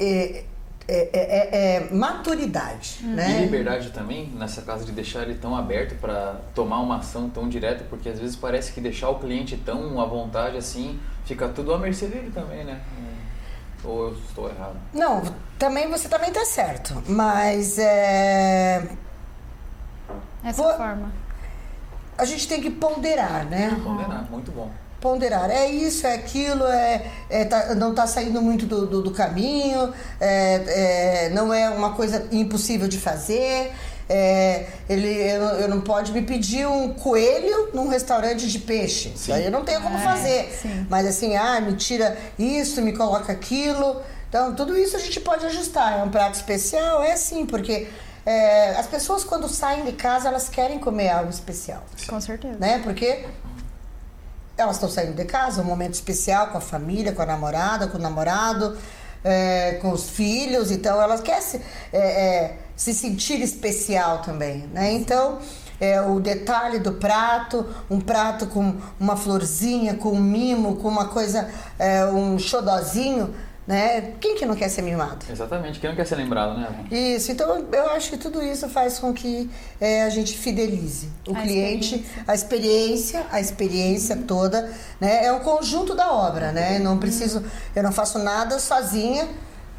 é, é, é- é maturidade, E né? liberdade também, nessa casa de deixar ele tão aberto para tomar uma ação tão direta, porque às vezes parece que deixar o cliente tão à vontade assim, fica tudo à mercê dele também, né? Ou eu estou errado? Não, também você também tá certo, mas é, Essa Vou- forma. a gente tem que ponderar, né? Condenar, muito bom. Ponderar. É isso, é aquilo, é, é tá- não está saindo muito do, do, do caminho, é, é, não é uma coisa impossível de fazer. é, ele, eu, eu não pode me pedir um coelho num restaurante de peixe. Isso aí eu não tenho como É, fazer. sim. Mas assim, ah, me tira isso, me coloca aquilo. Então, tudo isso a gente pode ajustar. É um prato especial? É sim, porque é, as pessoas quando saem de casa, elas querem comer algo especial Com certeza. né? Porque elas estão saindo de casa, um momento especial com a família, com a namorada, com o namorado, é, com os filhos, então elas querem se, é, é, se sentir especial também, né? Então é, o detalhe do prato, um prato com uma florzinha, com um mimo, com uma coisa, é, um xodozinho, né? Quem que não quer ser mimado? Exatamente, quem não quer ser lembrado, né? Isso, então eu acho que tudo isso faz com que é, a gente fidelize o A cliente, experiência. a experiência, a experiência toda, né? É um conjunto da obra, né? Eu não preciso, eu não faço nada sozinha,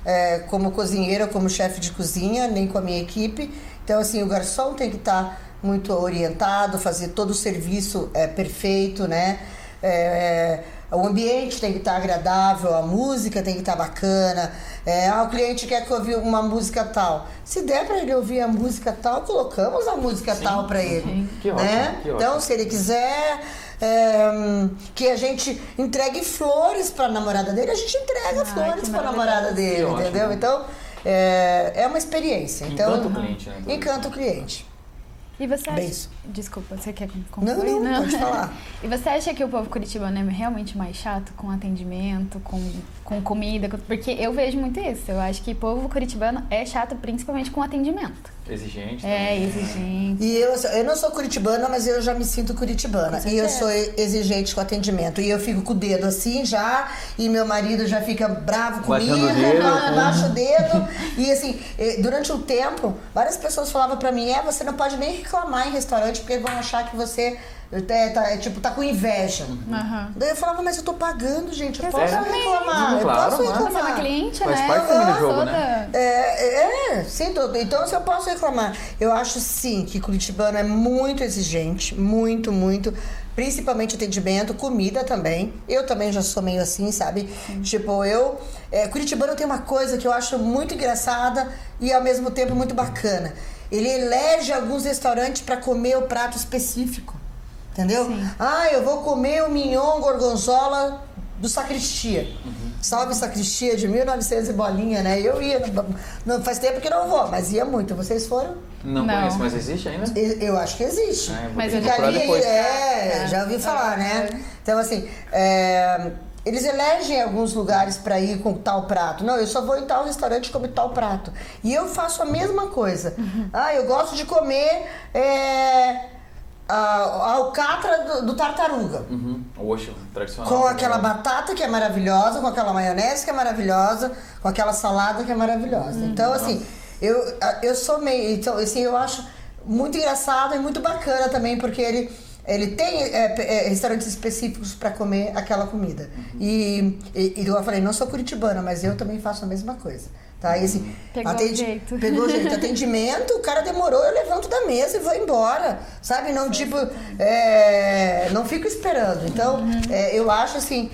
é, como cozinheira, como chefe de cozinha, nem com a minha equipe. Então, assim, o garçom tem que estar muito orientado, fazer todo o serviço é, perfeito, né? É, o ambiente tem que estar agradável, a música tem que estar bacana. É, ah, o cliente quer que eu ouvir uma música tal. Se der para ele ouvir a música tal, colocamos a música tal para ele. Que né? ótimo, que Então, ótimo. se ele quiser é, que a gente entregue flores para a namorada dele, a gente entrega Ai, flores para a namorada dele, Que ótimo. entendeu? Então, é, é uma experiência. Então, Encanta o cliente, né? Encanta o cliente. E você acha... Isso. Desculpa, você quer Não, concluir? não, pode falar. E você acha que o povo curitibano é realmente mais chato com atendimento, com, com comida? com- Porque eu vejo muito isso. Eu acho que o povo curitibano é chato principalmente com atendimento. Exigente. É, também, né? exigente. E eu, eu não sou curitibana, mas eu já me sinto curitibana. E eu sou exigente com atendimento. E eu fico com o dedo assim já, e meu marido já fica bravo comigo, baixa o dedo. E assim, eh, durante um tempo, várias pessoas falavam pra mim, é, você não pode nem reclamar em restaurante, porque vão achar que você é, tá, é, tipo, tá com inveja. Aham. Daí eu falava, mas eu tô pagando, gente, eu posso reclamar, eu Claro, posso mas- Você é uma reclamar. cliente, Faz né? parte do jogo, Toda- né? É, é, sim, tô- então se eu posso reclamar. Eu acho sim que Curitibano é muito exigente, muito, muito. Principalmente atendimento, comida também. Eu também já sou meio assim, sabe? Tipo, eu. É, Curitibano tem uma coisa que eu acho muito engraçada e ao mesmo tempo muito bacana. Ele elege alguns restaurantes para comer o prato específico. Entendeu? Ah, eu vou comer o mignon gorgonzola do sacristia. Salve Sacristia de 1900 e bolinha, né? Eu ia, não, faz tempo que não vou, mas ia muito. Vocês foram? Não, Não. conheço, mas existe ainda? Eu eu acho que existe. Ah, Mas eu Ali, depois. é, já ouvi falar, né? Então, assim, é, eles elegem alguns lugares para ir com tal prato. Não, eu só vou em tal restaurante comer tal prato. E eu faço a mesma coisa. Ah, eu gosto de comer é, a, alcatra do, do tartaruga. Uhum. O Osho, tradicional. Com aquela batata que é maravilhosa, com aquela maionese que é maravilhosa, com aquela salada que é maravilhosa. Então, assim, eu, eu sou meio. Então, assim, eu acho muito engraçado e muito bacana também, porque ele. Ele tem é, é, restaurantes específicos para comer aquela comida. E, e, e eu falei, não sou curitibana, mas eu também faço a mesma coisa. Tá? E assim, Pegou o jeito. Pegou jeito. Atendimento, o cara demorou, eu levanto da mesa e vou embora. Sabe? Não, tipo, é, não fico esperando. Então, Uhum. é, eu acho assim,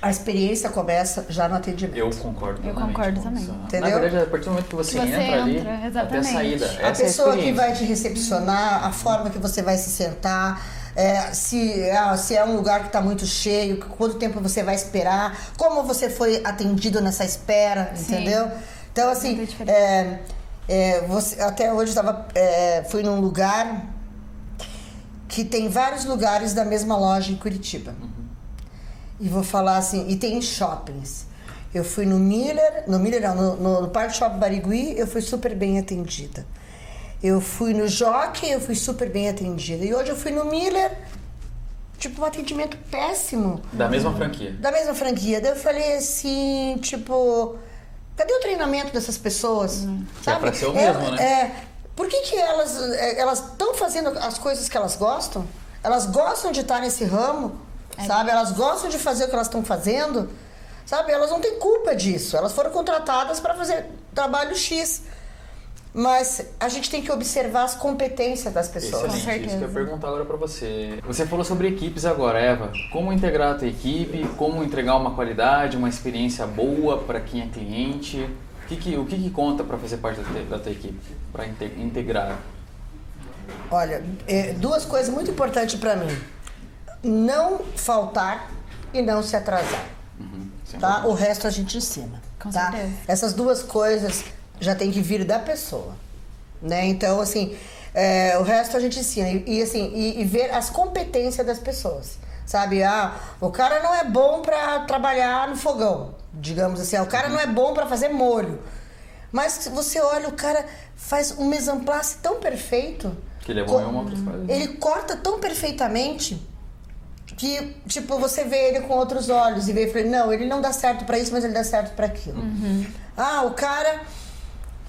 a experiência começa já no atendimento. Eu concordo Eu concordo também. isso. Entendeu? Na verdade, a partir do momento que você, Que você entra, ali, entra, até a saída. a Essa é a pessoa que vai te recepcionar, a forma que você vai se sentar, é, se, é, se é um lugar que está muito cheio, quanto tempo você vai esperar, como você foi atendido nessa espera, Sim. entendeu? Então, assim, é, é, você, até hoje eu tava, é, fui num lugar que tem vários lugares da mesma loja em Curitiba. E vou falar assim, e tem shoppings. Eu fui no Miller, no Miller não, no, no, no Parque Shop Barigui, eu fui super bem atendida. Eu fui no Jockey, eu fui super bem atendida. E hoje eu fui no Miller, tipo, um atendimento péssimo. Da mesma franquia. Da mesma franquia. Daí eu falei assim, tipo, cadê o treinamento dessas pessoas? Que é pra ser o mesmo, né? É, por que, que elas é, elas estão fazendo as coisas que elas gostam? Elas gostam de estar nesse ramo, sabe? Elas gostam de fazer o que elas estão fazendo, sabe? Elas não têm culpa disso. Elas foram contratadas para fazer trabalho X. Mas a gente tem que observar as competências das pessoas. Excelente, certeza. isso que eu ia perguntar agora pra você. Você falou sobre equipes agora, Eva. Como integrar a tua equipe, como entregar uma qualidade, uma experiência boa para quem é cliente. O que, que- o que, que conta para fazer parte da, te- da tua equipe, para integrar? Olha, é, duas coisas muito importantes para mim: não faltar e não se atrasar. Uhum, Tá? O resto a gente ensina. Com tá? certeza. Essas duas coisas já tem que vir da pessoa, né? Então, assim, é, o resto a gente ensina e, e, assim e, e ver as competências das pessoas, sabe? Ah, o cara não é bom para trabalhar no fogão, digamos assim. ah, O cara não é bom para fazer molho, mas se você olha o cara faz um mise en place tão perfeito. Que ele é bom em uma. Ele corta tão perfeitamente que, tipo, você vê ele com outros olhos e vê e fala, não, ele não dá certo pra isso, mas ele dá certo pra aquilo. Ah, o cara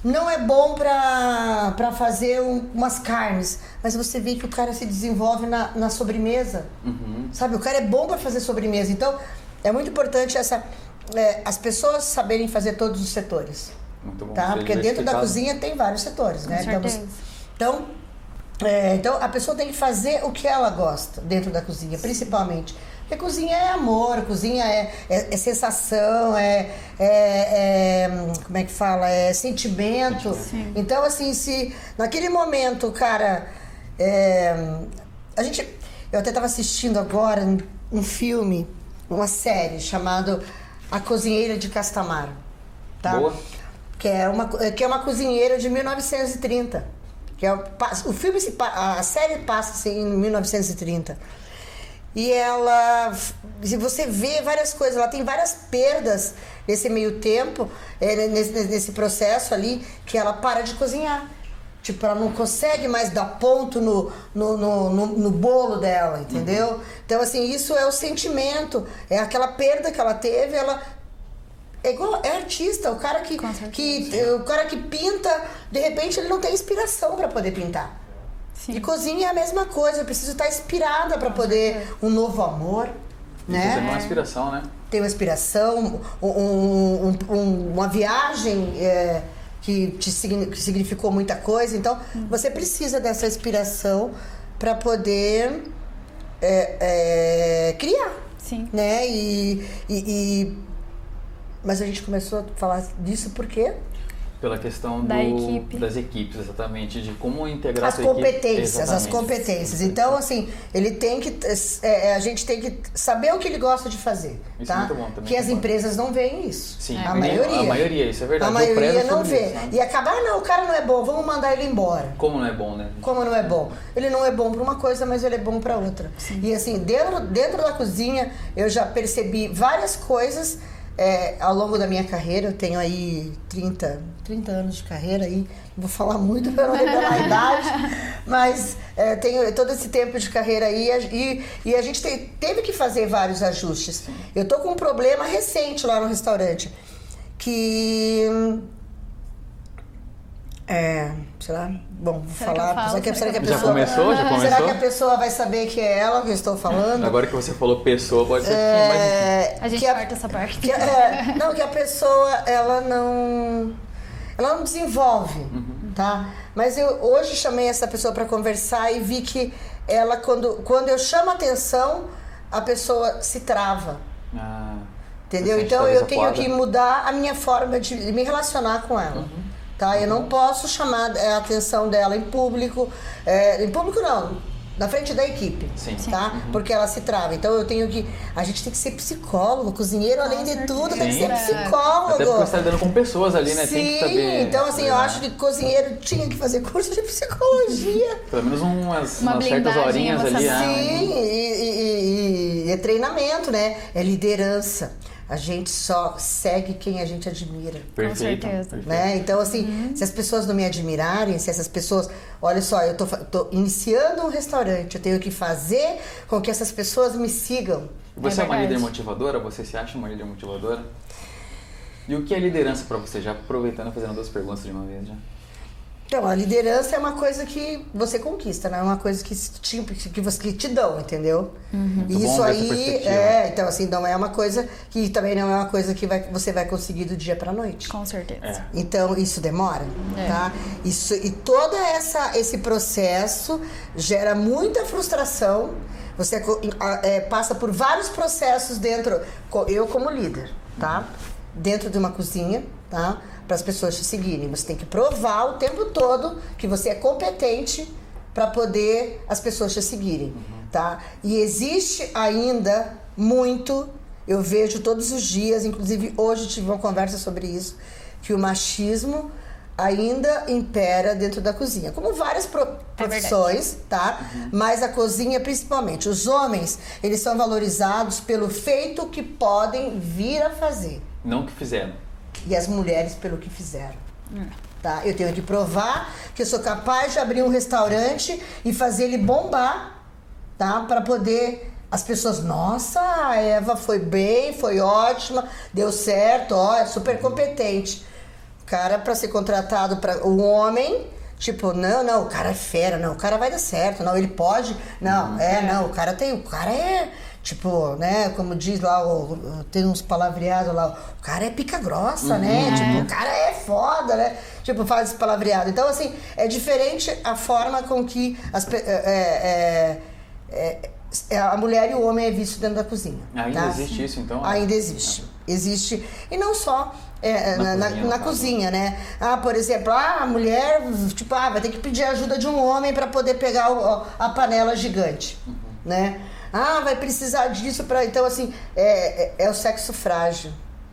não é bom pra, pra fazer um- umas carnes, mas você vê que o cara se desenvolve na, na sobremesa. Uhum. Sabe, o cara é bom pra fazer sobremesa. Então, é muito importante essa é, as pessoas saberem fazer todos os setores. Muito bom. Tá? Porque dentro da cozinha tem vários setores, né? Com você- Então, é, então, a pessoa tem que fazer o que ela gosta dentro da cozinha, principalmente. Porque cozinha é amor, cozinha é, é- é sensação, é, é- é, Como é que fala? É sentimento. Sim. Então, assim, se naquele momento cara. é, a gente. Eu até estava assistindo agora um, filme, uma série chamado A Cozinheira de Castamaro. Tá? Boa. que é uma, que é uma cozinheira de 1930. Que é, o filme, se, a série passa assim, em 1930. E ela, se você vê várias coisas, ela tem várias perdas nesse meio tempo, é, nesse, nesse processo ali, que ela para de cozinhar. Tipo, ela não consegue mais dar ponto no, no, no, no- no bolo dela, entendeu? Então, assim, isso é o sentimento, é aquela perda que ela teve, ela é igual, é artista, o cara que, que o cara que pinta, de repente ele não tem inspiração para poder pintar. Sim. E cozinha é a mesma coisa, eu preciso estar inspirada para poder um novo amor, E Você tem uma né? inspiração, né? Ter uma inspiração, um- um- um- uma viagem é, que te que significou muita coisa. Então, você precisa dessa inspiração para poder é, é, criar Sim. né? E, e, e- mas a gente começou a falar disso porque Pela questão Da do- equipe. das equipes, exatamente, de como integrar As a tua equipe. competências, as competências. Então, assim, ele tem que. é, a gente tem que saber o que ele gosta de fazer. Isso é tá? muito bom também, Que as concordo. empresas não veem isso. Sim, a maioria. A maioria, isso é verdade. A maioria não vê. isso, né? E acabar, ah, não, o cara não é bom, vamos mandar ele embora. Como não é bom, né? Como não é bom? Ele não é bom para uma coisa, mas ele é bom para outra. E assim, dentro, dentro da cozinha, eu já percebi várias coisas é, ao longo da minha carreira. Eu tenho aí 30, 30 anos de carreira aí. Não Vou falar muito para não revelar a idade, mas é, tenho todo esse tempo de carreira aí e, e a gente te- teve que fazer vários ajustes. Eu tô com um problema recente lá no restaurante que é, sei lá, bom, vou Será que falar. falo? será que, será que a Será Já pessoa, começou? Já começou? Será que a pessoa vai saber que é ela que eu estou falando? Agora que você falou pessoa, pode ser que. É, A gente que corta essa parte. que é, não, que a pessoa, ela não. Ela não desenvolve, Uhum. tá? Mas eu hoje chamei essa pessoa para conversar e vi que ela, quando, quando eu chamo atenção, a pessoa se trava. Ah, Entendeu? Então eu tenho que mudar a minha forma de me relacionar com ela. Tá? Eu não posso chamar a atenção dela em público. é, em público não, na frente da equipe. Sim. Sim. Tá? Porque ela se trava. Então eu tenho que. A gente tem que ser psicólogo, cozinheiro, além de tudo, tem que ser Sim. psicólogo. Até porque você está lidando com pessoas ali, né? Sim, Tem que saber. então assim, eu acho que cozinheiro tinha que fazer curso de psicologia. Pelo menos umas, Uma umas certas horinhas ali. ah, Sim, e, e- e- e é treinamento, né? É liderança. A gente só segue quem a gente admira. Perfeito. certeza. perfeito. Né? Então, assim, Uhum. se as pessoas não me admirarem, se essas pessoas. Olha só, eu tô, tô iniciando um restaurante, eu tenho que fazer com que essas pessoas me sigam. Você É é, uma líder motivadora? Você se acha uma líder motivadora? E o que é liderança pra você? Já aproveitando, fazendo duas perguntas de uma vez já. Então, a liderança é uma coisa que você conquista, não é uma coisa que te, que você, que te dão, entendeu? Muito E isso aí, é, então assim, não é uma coisa que também não é uma coisa que vai, você vai conseguir do dia pra noite. Com certeza. É. Então isso demora, É. tá? Isso e todo essa esse processo gera muita frustração. Você é, passa por vários processos dentro, eu como líder, tá? Dentro de uma cozinha, tá? Para as pessoas te seguirem. Você tem que provar o tempo todo que você é competente para poder as pessoas te seguirem, tá? E existe ainda muito, eu vejo todos os dias, inclusive hoje tive uma conversa sobre isso, que o machismo ainda impera dentro da cozinha, como várias pro- profissões, tá? Mas a cozinha principalmente. Os homens, eles são valorizados pelo feito que podem vir a fazer Não que fizeram. E as mulheres pelo que fizeram. Tá? Eu tenho que provar que eu sou capaz de abrir um restaurante e fazer ele bombar, tá? Para poder as pessoas, nossa, a Eva foi bem, foi ótima, deu certo, ó, é super competente. O cara para ser contratado para o homem, tipo, não, não, o cara é fera, não, o cara vai dar certo, não, ele pode, não, é, não, o cara tem, o cara é Tipo, né, como diz lá, o, tem uns palavreados lá, o cara é pica grossa, né? Tipo, o cara é foda, né? Tipo, faz esse palavreado. Então, assim, é diferente a forma com que as, é, é, é, é, a mulher e o homem é visto dentro da cozinha. Ainda tá? existe isso, então? Ainda existe. Existe. E não só é, Na na, na- cozinha, na caso. cozinha, né? Ah, por exemplo, ah, a mulher, tipo, ah, vai ter que pedir ajuda de um homem para poder pegar o- a panela gigante, Uhum. né? Ah, vai precisar disso para então assim é, é, é o sexo frágil.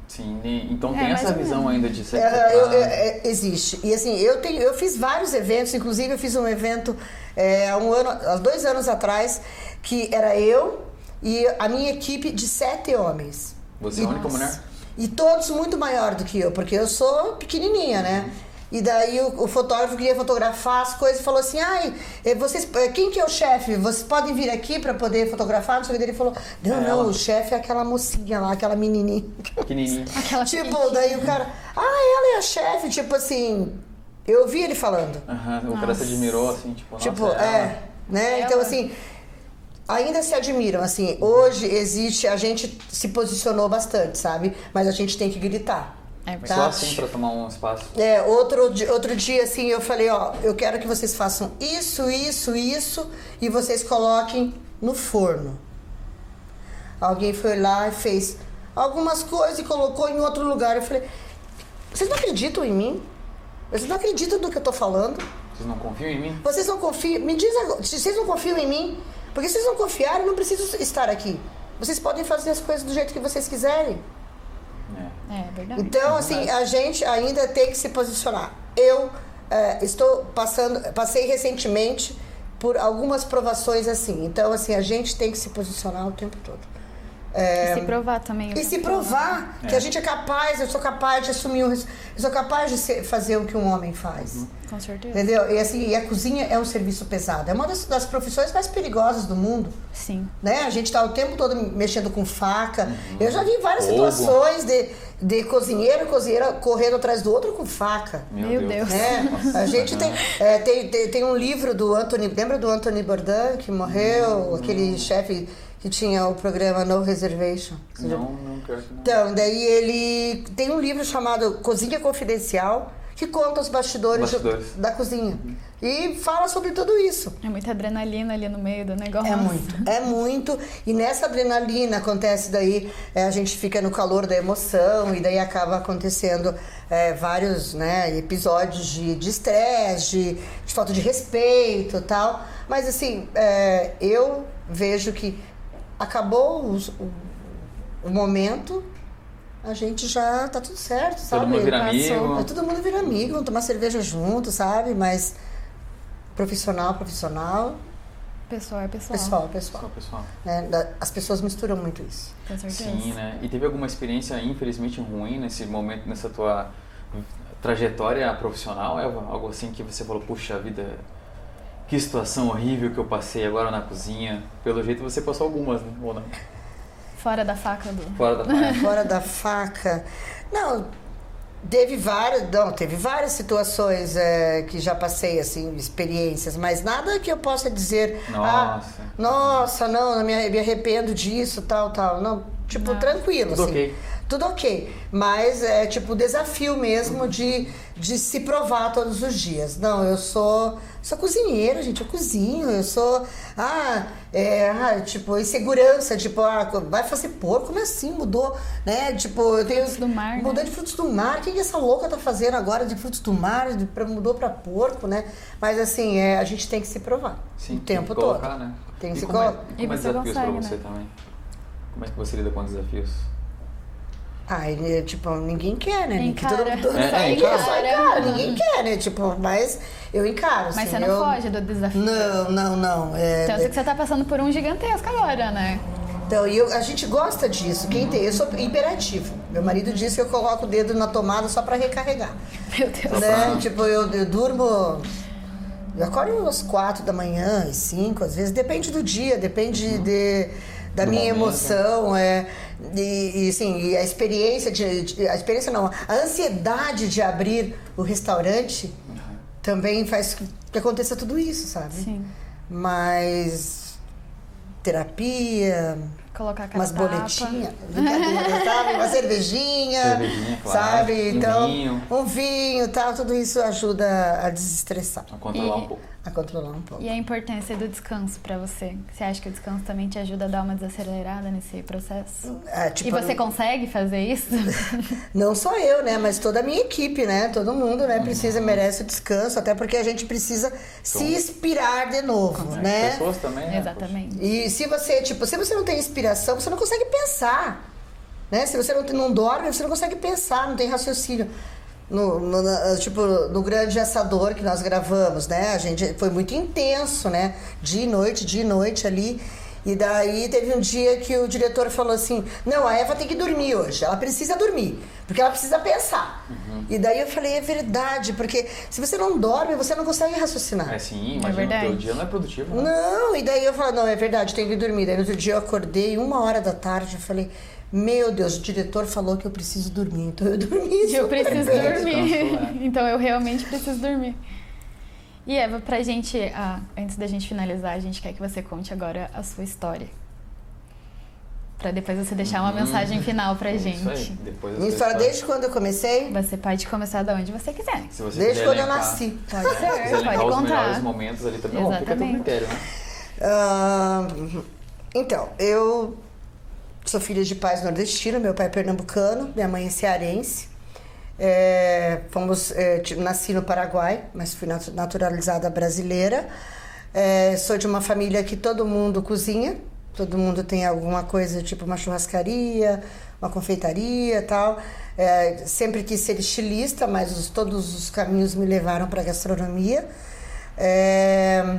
Sim, então É, tem mais essa visão ainda de sexo. É, eu- frágil. é, é, existe. E assim, eu tenho, eu fiz vários eventos, inclusive eu fiz um evento é, há um ano, há dois anos atrás, que era eu e a minha equipe de sete homens. Você é a única mulher? E todos muito maior do que eu, porque eu sou pequenininha, né? E daí o, o fotógrafo queria fotografar as coisas e falou assim: ai, eh, vocês, eh, quem que é o chefe? Vocês podem vir aqui para poder fotografar? Não sei o que. Ele falou: não, É não, ela. o chefe é aquela mocinha lá, aquela menininha. Pequenininho. Aquela Tipo, daí o cara, ah, ela é a chefe, tipo assim, eu ouvi ele falando. O cara se admirou, assim, tipo, nossa, tipo, ela- é, né? Então, Ela. assim, ainda se admiram, assim, hoje existe, a gente se posicionou bastante, sabe? Mas a gente tem que gritar. É Só verdade. tá. assim pra tomar um espaço. É, outro, outro dia, assim, eu falei, ó, eu quero que vocês façam isso, isso, isso, e vocês coloquem no forno. Alguém foi lá e fez algumas coisas e colocou em outro lugar. Eu falei, vocês não acreditam em mim? Vocês não acreditam no que eu tô falando. Vocês não confiam em mim? Vocês não confiam. Me diz agora, se vocês não confiam em mim, porque se vocês não confiarem, eu não preciso estar aqui. Vocês podem fazer as coisas do jeito que vocês quiserem. É. É verdade. Então, assim, a gente ainda tem que se posicionar. Eu é, estou passando, passei recentemente por algumas provações assim. Então, assim, a gente tem que se posicionar o tempo todo. E se provar também. E se provar que a gente é capaz, eu sou capaz de assumir um, eu sou capaz de ser- fazer o que um homem faz. Com certeza. Entendeu? E assim, e a cozinha é um serviço pesado. É uma das, das profissões mais perigosas do mundo. Sim. Né? A gente está o tempo todo mexendo com faca. Uhum. Eu já vi várias Fogo. situações de, de cozinheiro e cozinheira correndo atrás do outro com faca. Meu Deus. Né? A gente tem, é, tem, tem, tem um livro do Anthony, lembra do Anthony Bourdain, que morreu, aquele chefe que tinha o programa No Reservation? Não, não quero que não. Então, daí ele tem um livro chamado Cozinha Confidencial, que conta os bastidores, do- Bastidores. da cozinha. E fala sobre tudo isso. É muita adrenalina ali no meio do negócio. É muito, é muito. E nessa adrenalina acontece daí, é, a gente fica no calor da emoção e daí acaba acontecendo é, vários né, episódios de de estresse, de, de falta de respeito e tal. Mas assim, é, eu vejo que acabou os- o, o momento, a gente já tá tudo certo, sabe? Todo mundo vira amigo. É, todo mundo vira amigo, vamos tomar cerveja junto, sabe? Mas profissional, profissional, Pessoal é pessoal. pessoal, pessoal. Pessoal. né? Da- As pessoas misturam muito isso. Com certeza. Sim, né? E teve alguma experiência, infelizmente, ruim nesse momento, nessa tua trajetória profissional, Eva? Algo assim que você falou, puxa vida, que situação horrível que eu passei agora na cozinha. Pelo jeito você passou algumas, né? Ou não? Fora da faca do. Fora da faca. Fora da faca. Não, teve várias, não, teve várias situações é, que já passei, assim, experiências, mas nada que eu possa dizer. Ah, Nossa. nossa, não, me, me arrependo disso, tal, tal. Não, tipo, Não. tranquilo, assim. ok. Tudo ok. Mas é tipo desafio mesmo de, de se provar todos os dias. Não, eu sou, sou cozinheira, gente, eu cozinho, eu sou. Ah, é, ah, tipo, insegurança, tipo, ah, vai fazer porco, como assim? Mudou, né? Tipo, eu tenho. Frutos do mar, Mudou né? de frutos do mar. O que, que essa louca tá fazendo agora de frutos do mar? De, pra- mudou pra porco, né? Mas assim, é, a gente tem que se provar. Sim, o tempo tem que colocar, todo. né? Tem que e se como é, colocar. e como é E você desafios pra consegue, você né? também? Como é que você lida com desafios? Ai, né, tipo, ninguém quer, né? Encara. Todo mundo É, sai, é, encara. só encara, ninguém quer, né? Tipo, mas eu encaro. Mas assim, você não eu... foge do desafio. Não, não, não. É, Tanto que você tá passando por um gigantesco agora, né? Então, e eu, a gente gosta disso. Quem tem? Eu sou hiperativo. Meu marido diz que eu coloco o dedo na tomada só pra recarregar. Meu Deus. Né? Tipo, eu, eu durmo. Eu acordo às quatro da manhã, às cinco, às vezes, depende do dia, depende de, da Do minha momento. emoção. É, e, e, assim, e a experiência de, de- A experiência não, a ansiedade de abrir o restaurante também faz que que aconteça tudo isso, sabe? Sim. Mas terapia, Colocar umas boletinhas, sabe? Uma cervejinha, Cervejinha, claro. sabe? Um Então, vinho. um vinho, tal, tudo isso ajuda a desestressar, A controlar E- um pouco. A controlar um pouco. E a importância do descanso pra você? Você acha que o descanso também te ajuda a dar uma desacelerada nesse processo? Ah, tipo, e você consegue fazer isso? Não só eu, né? Mas toda a minha equipe, né? Todo mundo, né? Precisa, merece o descanso, até porque a gente precisa se inspirar de novo, As né? pessoas também, né? Exatamente. E se você, tipo, se você não tem inspiração, você não consegue pensar. Né? Se você não, não dorme, você não consegue pensar, não tem raciocínio. No, no- na- tipo, no Grande Assador que nós gravamos, né? A gente foi muito intenso, né? Dia e noite, dia e noite ali. E daí teve um dia que o diretor falou assim: Não, a Eva tem que dormir hoje, ela precisa dormir, porque ela precisa pensar. E daí eu falei: É verdade, porque se você não dorme, você não consegue raciocinar. É sim, imagina que verdade. o teu dia não é produtivo, né? Não, e daí eu falei, não, é verdade, tem que dormir. Daí no outro dia eu acordei, uma hora da tarde, eu falei, meu Deus, o diretor falou que eu preciso dormir, então eu dormi. Eu preciso bem. dormir. né? então eu realmente preciso dormir. E Eva, pra gente, ah, antes da gente finalizar, a gente quer que você conte agora a sua história. Pra depois você deixar uma Hum, mensagem final pra é gente. Isso aí. Depois da Minha história desde quando eu comecei, Você pode começar de onde você quiser. Se você desde quando eu elencar- nasci. Pode Se ser, elencar pode os melhores contar. momentos ali também, bom, fica a teu Exatamente. critério, né? Ah, então, eu sou filha de pais nordestinos, meu pai é pernambucano, minha mãe é cearense. É, fomos, é, nasci no Paraguai, mas fui naturalizada brasileira. É, sou de uma família que todo mundo cozinha, todo mundo tem alguma coisa, tipo uma churrascaria, uma confeitaria tal. É, sempre quis ser estilista, mas os, todos os caminhos me levaram para a gastronomia. É,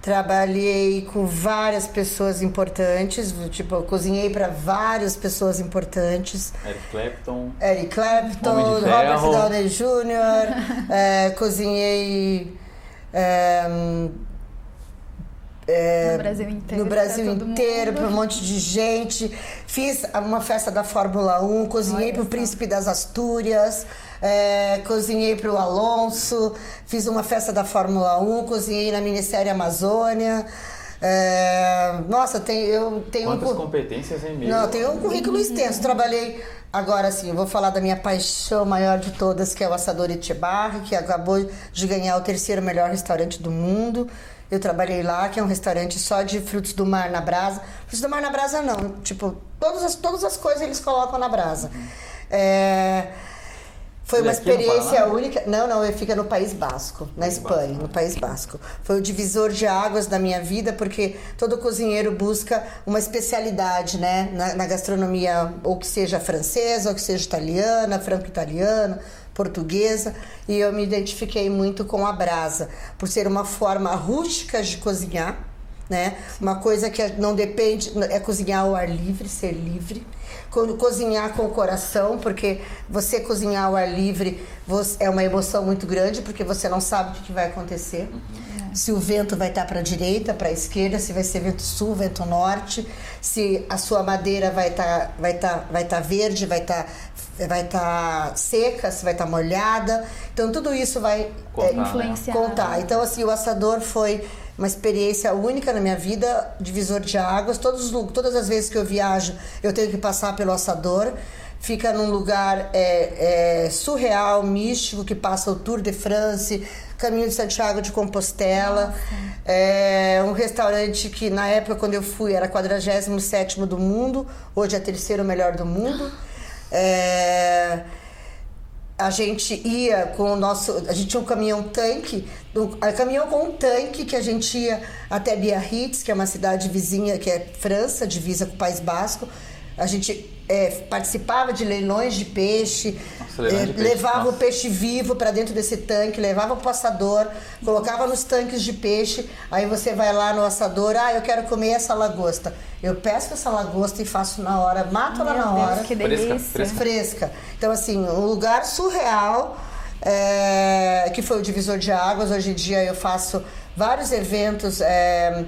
trabalhei com várias pessoas importantes, tipo, cozinhei para várias pessoas importantes. Eric Clapton. Eric Clapton, Robert Downey Jr., é, cozinhei. É, é, no Brasil inteiro. No Brasil inteiro, para um monte de gente. Fiz uma festa da Fórmula 1, cozinhei para o Príncipe das Astúrias, é, cozinhei para o Alonso, fiz uma festa da Fórmula 1, cozinhei na Ministério Amazônia. É, nossa, tem, eu tenho Quantas um, competências em meio? Não, tenho um currículo extenso. Trabalhei agora assim, eu vou falar da minha paixão maior de todas, que é o Assador Itibarra, que acabou de ganhar o terceiro melhor restaurante do mundo. Eu trabalhei lá, que é um restaurante só de frutos do mar na brasa. Frutos do mar na brasa não, tipo, todas as, todas as coisas eles colocam na brasa. É, foi uma experiência única. Não, não, eu fica no País Basco, na País Espanha, Basco. no País Basco. Foi o divisor de águas da minha vida, porque todo cozinheiro busca uma especialidade, né, na, na gastronomia, ou que seja francesa, ou que seja italiana, franco-italiana portuguesa e eu me identifiquei muito com a brasa, por ser uma forma rústica de cozinhar, né? Uma coisa que não depende, é cozinhar ao ar livre, ser livre. Cozinhar com o coração, porque você cozinhar ao ar livre é uma emoção muito grande, porque você não sabe o que vai acontecer. Uhum. Se o vento vai estar para a direita, para a esquerda, se vai ser vento sul, vento norte, se a sua madeira vai estar vai tá, vai tá verde, vai estar tá vai estar tá seca, se vai estar tá molhada. Então tudo isso vai contar, é, influenciar. Contar. Então assim, o assador foi uma experiência única na minha vida, divisor de águas. Todos, todas as vezes que eu viajo, eu tenho que passar pelo assador. Fica num lugar é, é, surreal, místico, que passa o Tour de France, Caminho de Santiago de Compostela. É um restaurante que na época quando eu fui era 47 do mundo, hoje é terceiro melhor do mundo. É, a gente ia com o nosso. A gente tinha um caminhão tanque, um caminhão com um tanque que a gente ia até Biarritz, que é uma cidade vizinha, que é França, divisa com o País Basco. A gente é, participava de leilões de peixe, Nossa, é, de peixe. levava Nossa. o peixe vivo para dentro desse tanque, levava o assador, colocava nos tanques de peixe. Aí você vai lá no assador, ah, eu quero comer essa lagosta. Eu pesco essa lagosta e faço na hora, mato ela na hora. que delícia. Fresca, fresca. fresca. Então, assim, um lugar surreal. É, que foi o divisor de águas. Hoje em dia eu faço vários eventos é,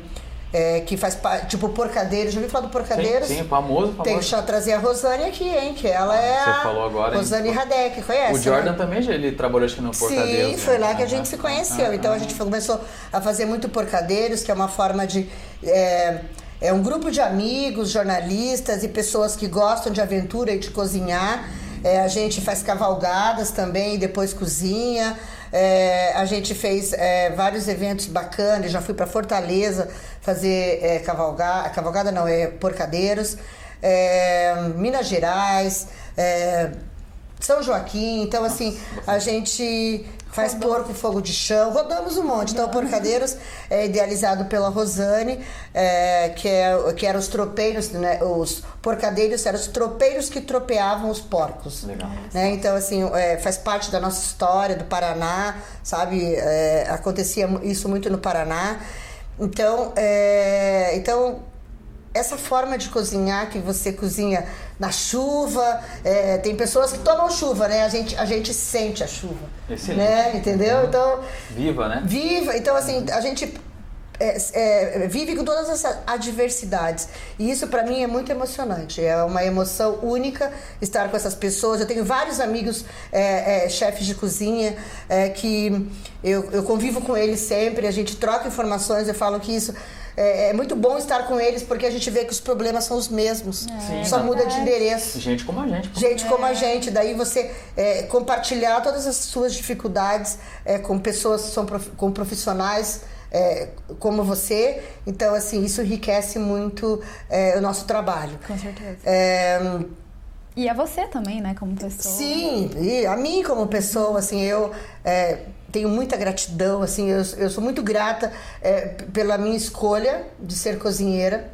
é, que faz tipo Porcadeiros. Já ouviu falar do Porcadeiros? Sim, sim famoso, famoso. Tem que trazer a Rosane aqui, hein? Que ela é Você a falou agora, Rosane hein? Radek, conhece? O Jordan né? também ele trabalhou acho que no Porcadeiros. Sim, foi né? lá que a gente se conheceu. Ah, então a gente começou a fazer muito Porcadeiros, que é uma forma de... É, é um grupo de amigos, jornalistas e pessoas que gostam de aventura e de cozinhar. É, a gente faz cavalgadas também, depois cozinha. É, a gente fez é, vários eventos bacanas, já fui para Fortaleza fazer é, cavalgada, cavalgada não, é porcadeiros, é, Minas Gerais, é, São Joaquim, então assim, a gente faz porco fogo de chão, rodamos um monte. Então, o Porcadeiros é idealizado pela Rosane, é, que, é, que eram os tropeiros, né? Os porcadeiros eram os tropeiros que tropeavam os porcos. Legal. Né? Então, assim, é, faz parte da nossa história do Paraná, sabe? É, acontecia isso muito no Paraná. Então, é, então essa forma de cozinhar que você cozinha na chuva, é, tem pessoas que tomam chuva, né? A gente, a gente sente a chuva, Excelente. né? Entendeu? Uhum. Então viva, né? Viva. Então assim, a gente é, é, vive com todas essas adversidades. E isso para mim é muito emocionante. É uma emoção única estar com essas pessoas. Eu tenho vários amigos é, é chefes de cozinha é, que eu, eu convivo com eles sempre, a gente troca informações, eu falo que isso é, é, muito bom estar com eles porque a gente vê que os problemas são os mesmos. É, só muda de endereço. Gente como a gente. Pô. Gente como a é. gente. Daí você é, compartilhar todas as suas dificuldades é, com pessoas, são prof, com profissionais. como você, então assim isso enriquece muito o nosso trabalho. Com certeza. E a você também, né, como pessoa. Sim, e a mim como pessoa, assim, eu é, tenho muita gratidão, assim, eu, eu sou muito grata é, pela minha escolha de ser cozinheira.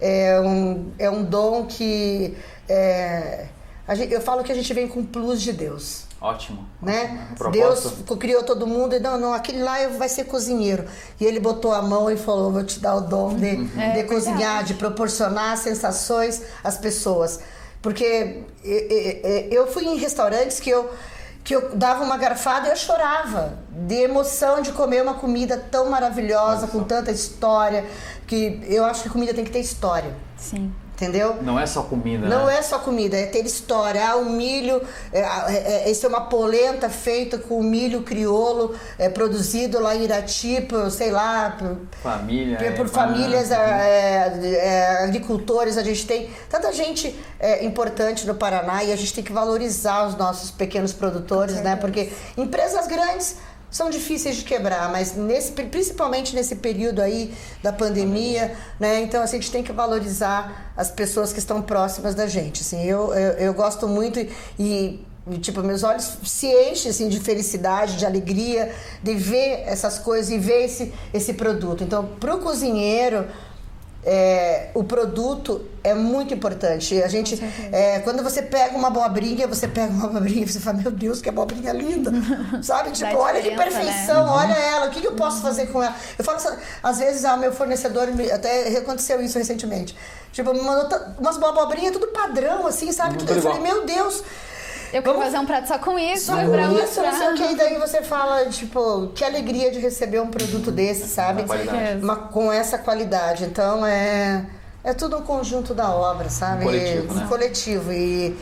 É um, é um dom que é, gente, eu falo que a gente vem com plus de Deus. Ótimo. Né? Deus criou todo mundo e não, não, aquele lá vai ser cozinheiro. E ele botou a mão e falou: Vou te dar o dom de, uhum. é, de cozinhar, de proporcionar sensações às pessoas. Porque eu fui em restaurantes que eu, que eu dava uma garfada e eu chorava de emoção de comer uma comida tão maravilhosa, com tanta história, que eu acho que comida tem que ter história. Sim. Entendeu? Não é só comida. Não né? é só comida, é ter história. Ah, o milho, é, é, é, é uma polenta feita com milho crioulo, é, produzido lá em Irati, por, sei lá. Por, Família. Por, por é, famílias, é, é, agricultores. A gente tem tanta gente importante no Paraná e a gente tem que valorizar os nossos pequenos produtores, né? Porque empresas grandes são difíceis de quebrar, mas nesse, principalmente nesse período aí da pandemia, né? Então assim, a gente tem que valorizar as pessoas que estão próximas da gente. Assim, eu, eu, eu gosto muito e, e tipo, meus olhos se enchem assim, de felicidade, de alegria, de ver essas coisas e ver esse, esse produto. Então, para o cozinheiro, é, o produto é muito importante. A gente, é, quando você pega uma abobrinha, você pega uma abobrinha e você fala, meu Deus, que abobrinha linda. Sabe? Tipo, olha que perfeição, né? olha ela, o que, que, eu posso fazer com ela? Eu falo, às vezes, ah, meu fornecedor, até aconteceu isso recentemente. Tipo, me mandou umas abobrinhas tudo padrão, assim, sabe? Tudo, eu falei, meu Deus. Eu quero fazer um prato só com isso, só com isso, não sei o que. E daí você fala, tipo, que alegria de receber um produto desse, sabe? Uma, com essa qualidade. Então é, é tudo um conjunto da obra, sabe? Um coletivo, né? coletivo. E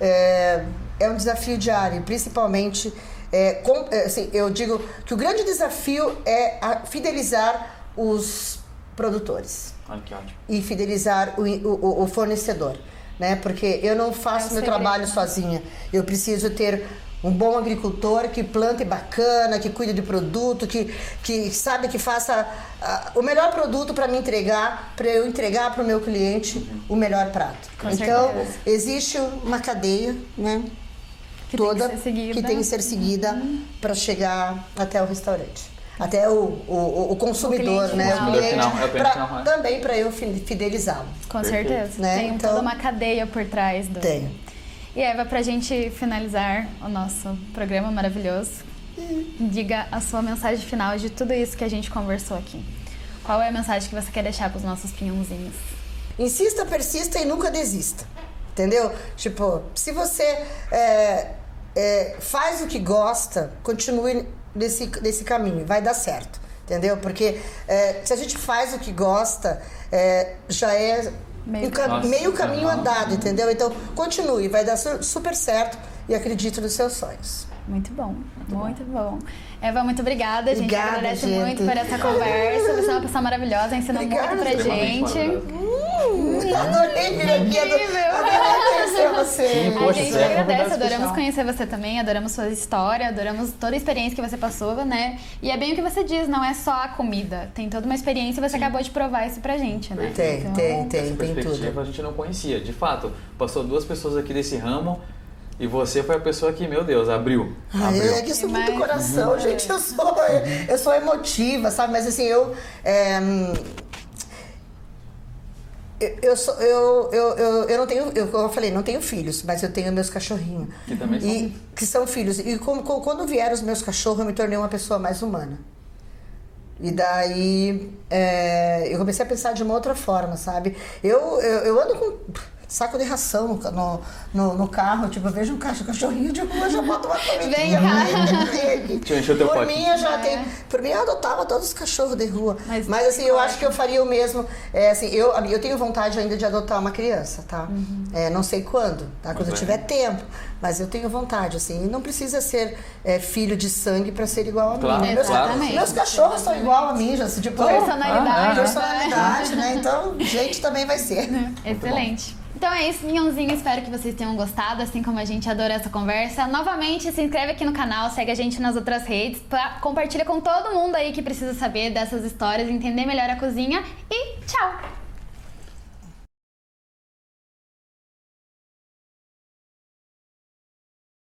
é, é um desafio diário, principalmente. É, com, é, assim, eu digo que o grande desafio é fidelizar os produtores. Olha que ótimo. E fidelizar o, o, o fornecedor né? Porque eu não faço é meu trabalho sozinha. Eu preciso ter um bom agricultor que plante bacana, que cuide de produto, que, que sabe que faça uh, o melhor produto para me entregar, para eu entregar para o meu cliente o melhor prato. Com então, certeza. existe uma cadeia, né? Que toda tem que tem que ser seguida uhum. para chegar até o restaurante até o, o, o consumidor, o né? O cliente, final, é pra, né? também para eu fidelizá-lo. Com Perfeito. certeza. Né? Tem então, toda uma cadeia por trás do. Tenho. E Eva, para a gente finalizar o nosso programa maravilhoso, diga a sua mensagem final de tudo isso que a gente conversou aqui. Qual é a mensagem que você quer deixar para os nossos pinhãozinhos? Insista, persista e nunca desista. Entendeu? Tipo, se você é, é, faz o que gosta, continue desse, desse caminho, vai dar certo, entendeu? Porque é, se a gente faz o que gosta, é, já é meio, um meio caminho andado, entendeu? Então continue, vai dar super certo e acredite nos seus sonhos. Muito bom, muito, muito bom. bom. Eva, muito obrigada. A gente obrigada, agradece gente. muito por essa conversa. Você é uma pessoa maravilhosa, ensinou obrigada. muito pra gente. Adorei vir aqui. Adorei conhecer você. Sim, poxa, a gente é agradece, adoramos conhecer você também, adoramos sua história, adoramos toda a experiência que você passou, né? E é bem o que você diz, não é só a comida. Tem toda uma experiência e você Sim. acabou de provar isso pra gente, né? Tem, então, tem, tem, tem tudo. a gente não conhecia. De fato, passou duas pessoas aqui desse ramo e você foi a pessoa que, meu Deus, abriu. Ah, abriu. É que eu sou muito coração, uhum. gente. Eu sou, eu sou emotiva, sabe? Mas assim, eu. É, eu, sou, eu, eu, eu, eu não tenho, eu, eu falei, não tenho filhos, mas eu tenho meus cachorrinhos. Que também são. E, que são filhos. E como, quando vieram os meus cachorros, eu me tornei uma pessoa mais humana. E daí é, eu comecei a pensar de uma outra forma, sabe? Eu, eu, eu ando com saco de ração no, no, no, carro. Tipo, eu vejo um cachorrinho de rua, já boto uma comidinha. Vem cá. por mim, eu já é. tenho. Por mim, eu adotava todos os cachorros de rua. Mas, Mas assim, eu acho que eu faria o mesmo. É, assim, eu, eu tenho vontade ainda de adotar uma criança, tá? Uhum. É, não sei quando, tá? Quando eu tiver tempo. Mas eu tenho vontade, assim. E não precisa ser é, filho de sangue para ser igual a claro, mim. Meus, claro. meus cachorros são igual a mim, já. Assim, tipo, personalidade. Ah, personalidade, né? Então, gente também vai ser. Excelente. Então é isso, minhãozinho. Espero que vocês tenham gostado, assim como a gente adora essa conversa. Novamente, se inscreve aqui no canal, segue a gente nas outras redes, pra, compartilha com todo mundo aí que precisa saber dessas histórias, entender melhor a cozinha e tchau!